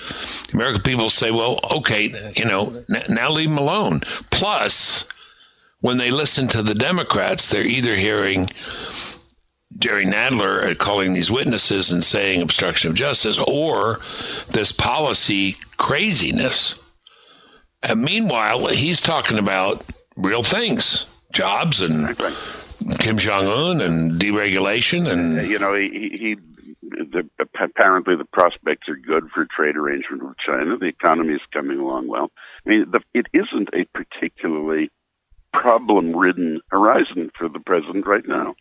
American people say, well, okay, you know, n- now leave him alone. Plus, when they listen to the Democrats, they're either hearing Jerry Nadler calling these witnesses and saying obstruction of justice or this policy craziness. And meanwhile, he's talking about real things, jobs and Kim Jong Un and deregulation and you know he, he the, apparently the prospects are good for trade arrangement with China. The economy is coming along well. I mean, the, it isn't a particularly problem-ridden horizon for the president right now.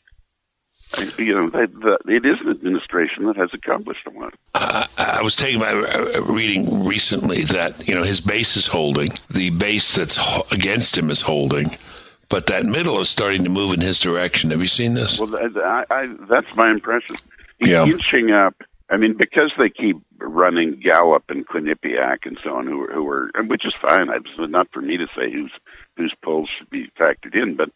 You know, they, the, it is an administration that has accomplished a lot. Uh, I was taking my uh, reading recently that you know his base is holding, the base that's against him is holding, but that middle is starting to move in his direction. Have you seen this? Well, I, I, that's my impression. He's yeah. inching up. I mean, because they keep running Gallup and Quinnipiac and so on, who are, who are which is fine. It's not for me to say whose whose polls should be factored in, but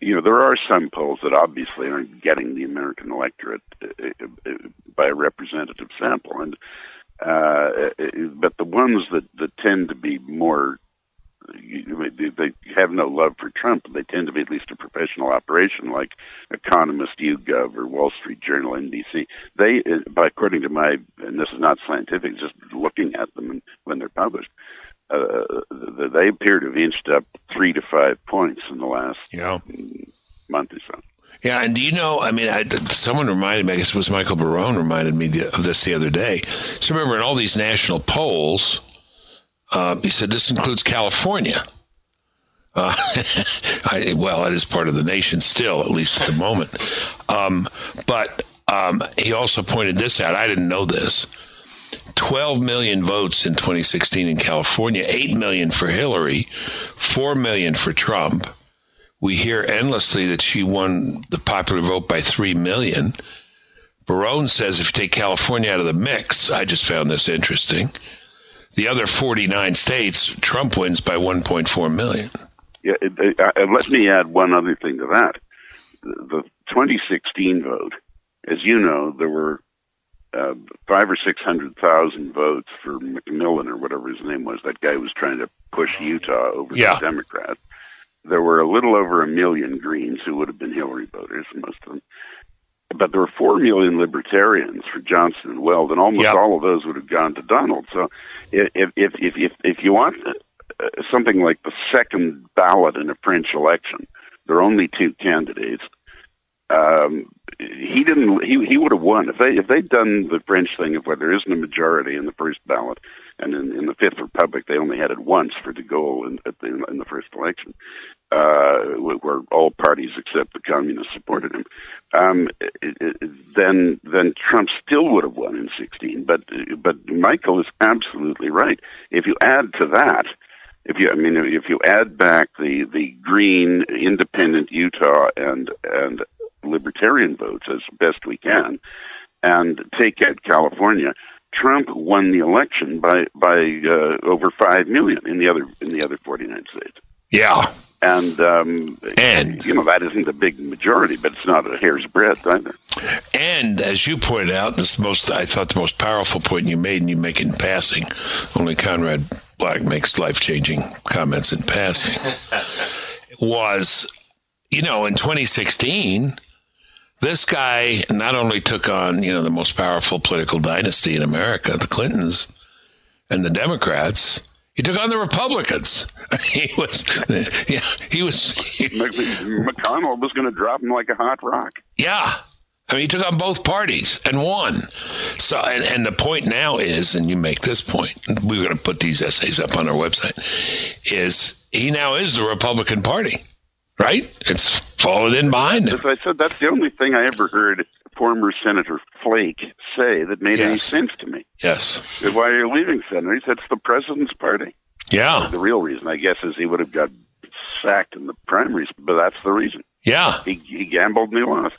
you know, there are some polls that obviously aren't getting the American electorate uh, uh, by a representative sample, and uh, but the ones that that tend to be more they have no love for Trump. They tend to be at least a professional operation, like Economist, YouGov, or Wall Street Journal, NBC. They, by according to my, and this is not scientific, just looking at them when they're published, uh, they appear to have inched up three to five points in the last yeah. month or so. Yeah, and do you know? I mean, I, someone reminded me. I guess it was Michael Barone reminded me of this the other day. So remember, in all these national polls, uh, he said this includes California. Uh, (laughs) I, well, it is part of the nation still, at least at the moment. Um, but um, he also pointed this out. I didn't know this. 12 million votes in 2016 in California, 8 million for Hillary, 4 million for Trump. We hear endlessly that she won the popular vote by 3 million. Barone says if you take California out of the mix, I just found this interesting. The other 49 states, Trump wins by 1.4 million. Yeah, uh, let me add one other thing to that. The 2016 vote, as you know, there were uh, five or six hundred thousand votes for McMullin or whatever his name was. That guy who was trying to push Utah over yeah. the Democrats. There were a little over a million Greens who would have been Hillary voters, most of them. But there were four million Libertarians for Johnson and Weld, and almost yep. all of those would have gone to Donald. So, if if if if, if you want uh, something like the second ballot in a French election. There are only two candidates. Um, he didn't. He he would have won if they if they'd done the French thing of where there isn't a majority in the first ballot, and in, in the Fifth Republic they only had it once for De Gaulle in, at the, in the first election, uh, where all parties except the communists supported him. Um, then then Trump still would have won in 16. But but Michael is absolutely right. If you add to that if you, I mean, if you add back the the Green, Independent Utah, and and Libertarian votes as best we can, and take out California, Trump won the election by by uh, over five million in the other in the other forty nine states. Yeah, and um, and you know that isn't a big majority, but it's not a hair's breadth either. And as you pointed out, this most I thought the most powerful point you made, and you make it in passing. Only Conrad Black makes life changing comments in passing. (laughs) was, you know, in 2016, this guy not only took on you know the most powerful political dynasty in America, the Clintons and the Democrats he took on the Republicans. (laughs) He was, yeah, he was. He, McConnell was going to drop him like a hot rock. Yeah, I mean, he took on both parties and won. So, and, and the point now is, and you make this point, we're going to put these essays up on our website, is he now is the Republican Party, right? It's fallen in behind him. As I said, that's the only thing I ever heard former Senator Flake say that made yes. any sense to me. Yes. Why are you leaving, Senator? He said it's the president's party. Yeah. The real reason, I guess, is he would have got sacked in the primaries, but that's the reason. Yeah. He, he gambled and he lost.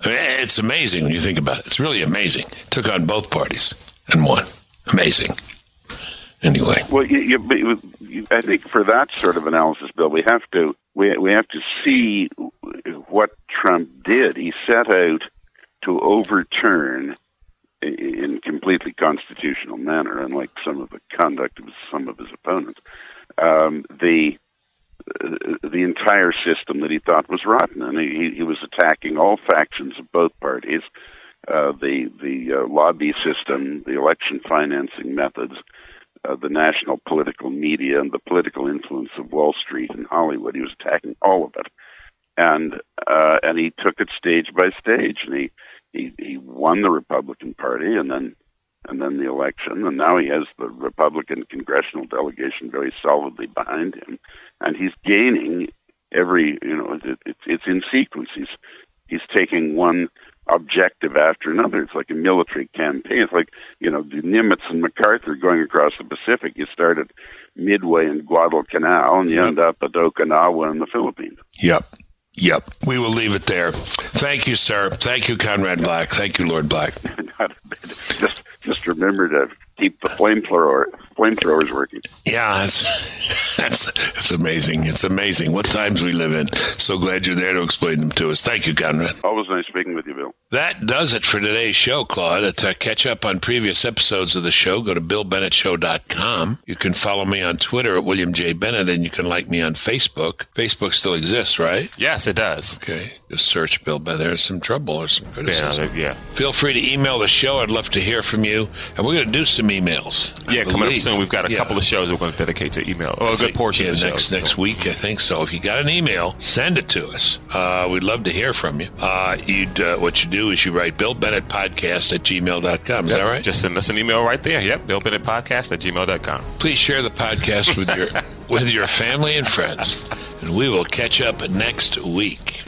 I mean, it's amazing when you think about it. It's really amazing. Took on both parties and won. Amazing. Anyway. Well, you, you, you, I think for that sort of analysis, Bill, we have to we we have to see what Trump did. He set out to overturn in completely constitutional manner, unlike some of the conduct of some of his opponents, um, the uh, the entire system that he thought was rotten, and he, he was attacking all factions of both parties, uh, the the uh, lobby system, the election financing methods, uh, the national political media, and the political influence of Wall Street and Hollywood. He was attacking all of it, and uh, and he took it stage by stage, and he he he won the Republican Party, and then and then the election, and now he has the Republican congressional delegation very solidly behind him, and he's gaining every you know it, it, it's in sequence. He's he's taking one objective after another. It's like a military campaign. It's like you know the Nimitz and MacArthur going across the Pacific. You start at Midway in Guadalcanal, and you end up at Okinawa in the Philippines. Yep. Yep. We will leave it there. Thank you, sir. Thank you, Conrad Black. Thank you, Lord Black. (laughs) just just remember to keep the flame flamethrower flamethrower's working. Yeah, that's, (laughs) that's that's amazing. It's amazing what times we live in. So glad you're there to explain them to us. Thank you, Conrad. Always nice speaking with you, Bill. That does it for today's show, Claude. Uh, to catch up on previous episodes of the show, go to BillBennettShow.com. You can follow me on Twitter at William J. Bennett, and you can like me on Facebook. Facebook still exists, right? Yes, it does. Okay. Just search Bill Bennett. There's some trouble or some criticism. Yeah, yeah. Feel free to email the show. I'd love to hear from you. And we're going to do some emails. Yeah, coming up believe. Soon. We've got a Yeah. couple of shows we're going to dedicate to email. Oh, a good portion yeah, of the next shows. next week, I think so. If you got an email, send it to us. Uh, we'd love to hear from you. Uh, you'd uh, what you do is you write Bill Bennett podcast at gmail.com. Is that right? Just send us an email right there. Yep, Bill Bennett Podcast at gmail.com. Please share the podcast with your (laughs) with your family and friends, and we will catch up next week.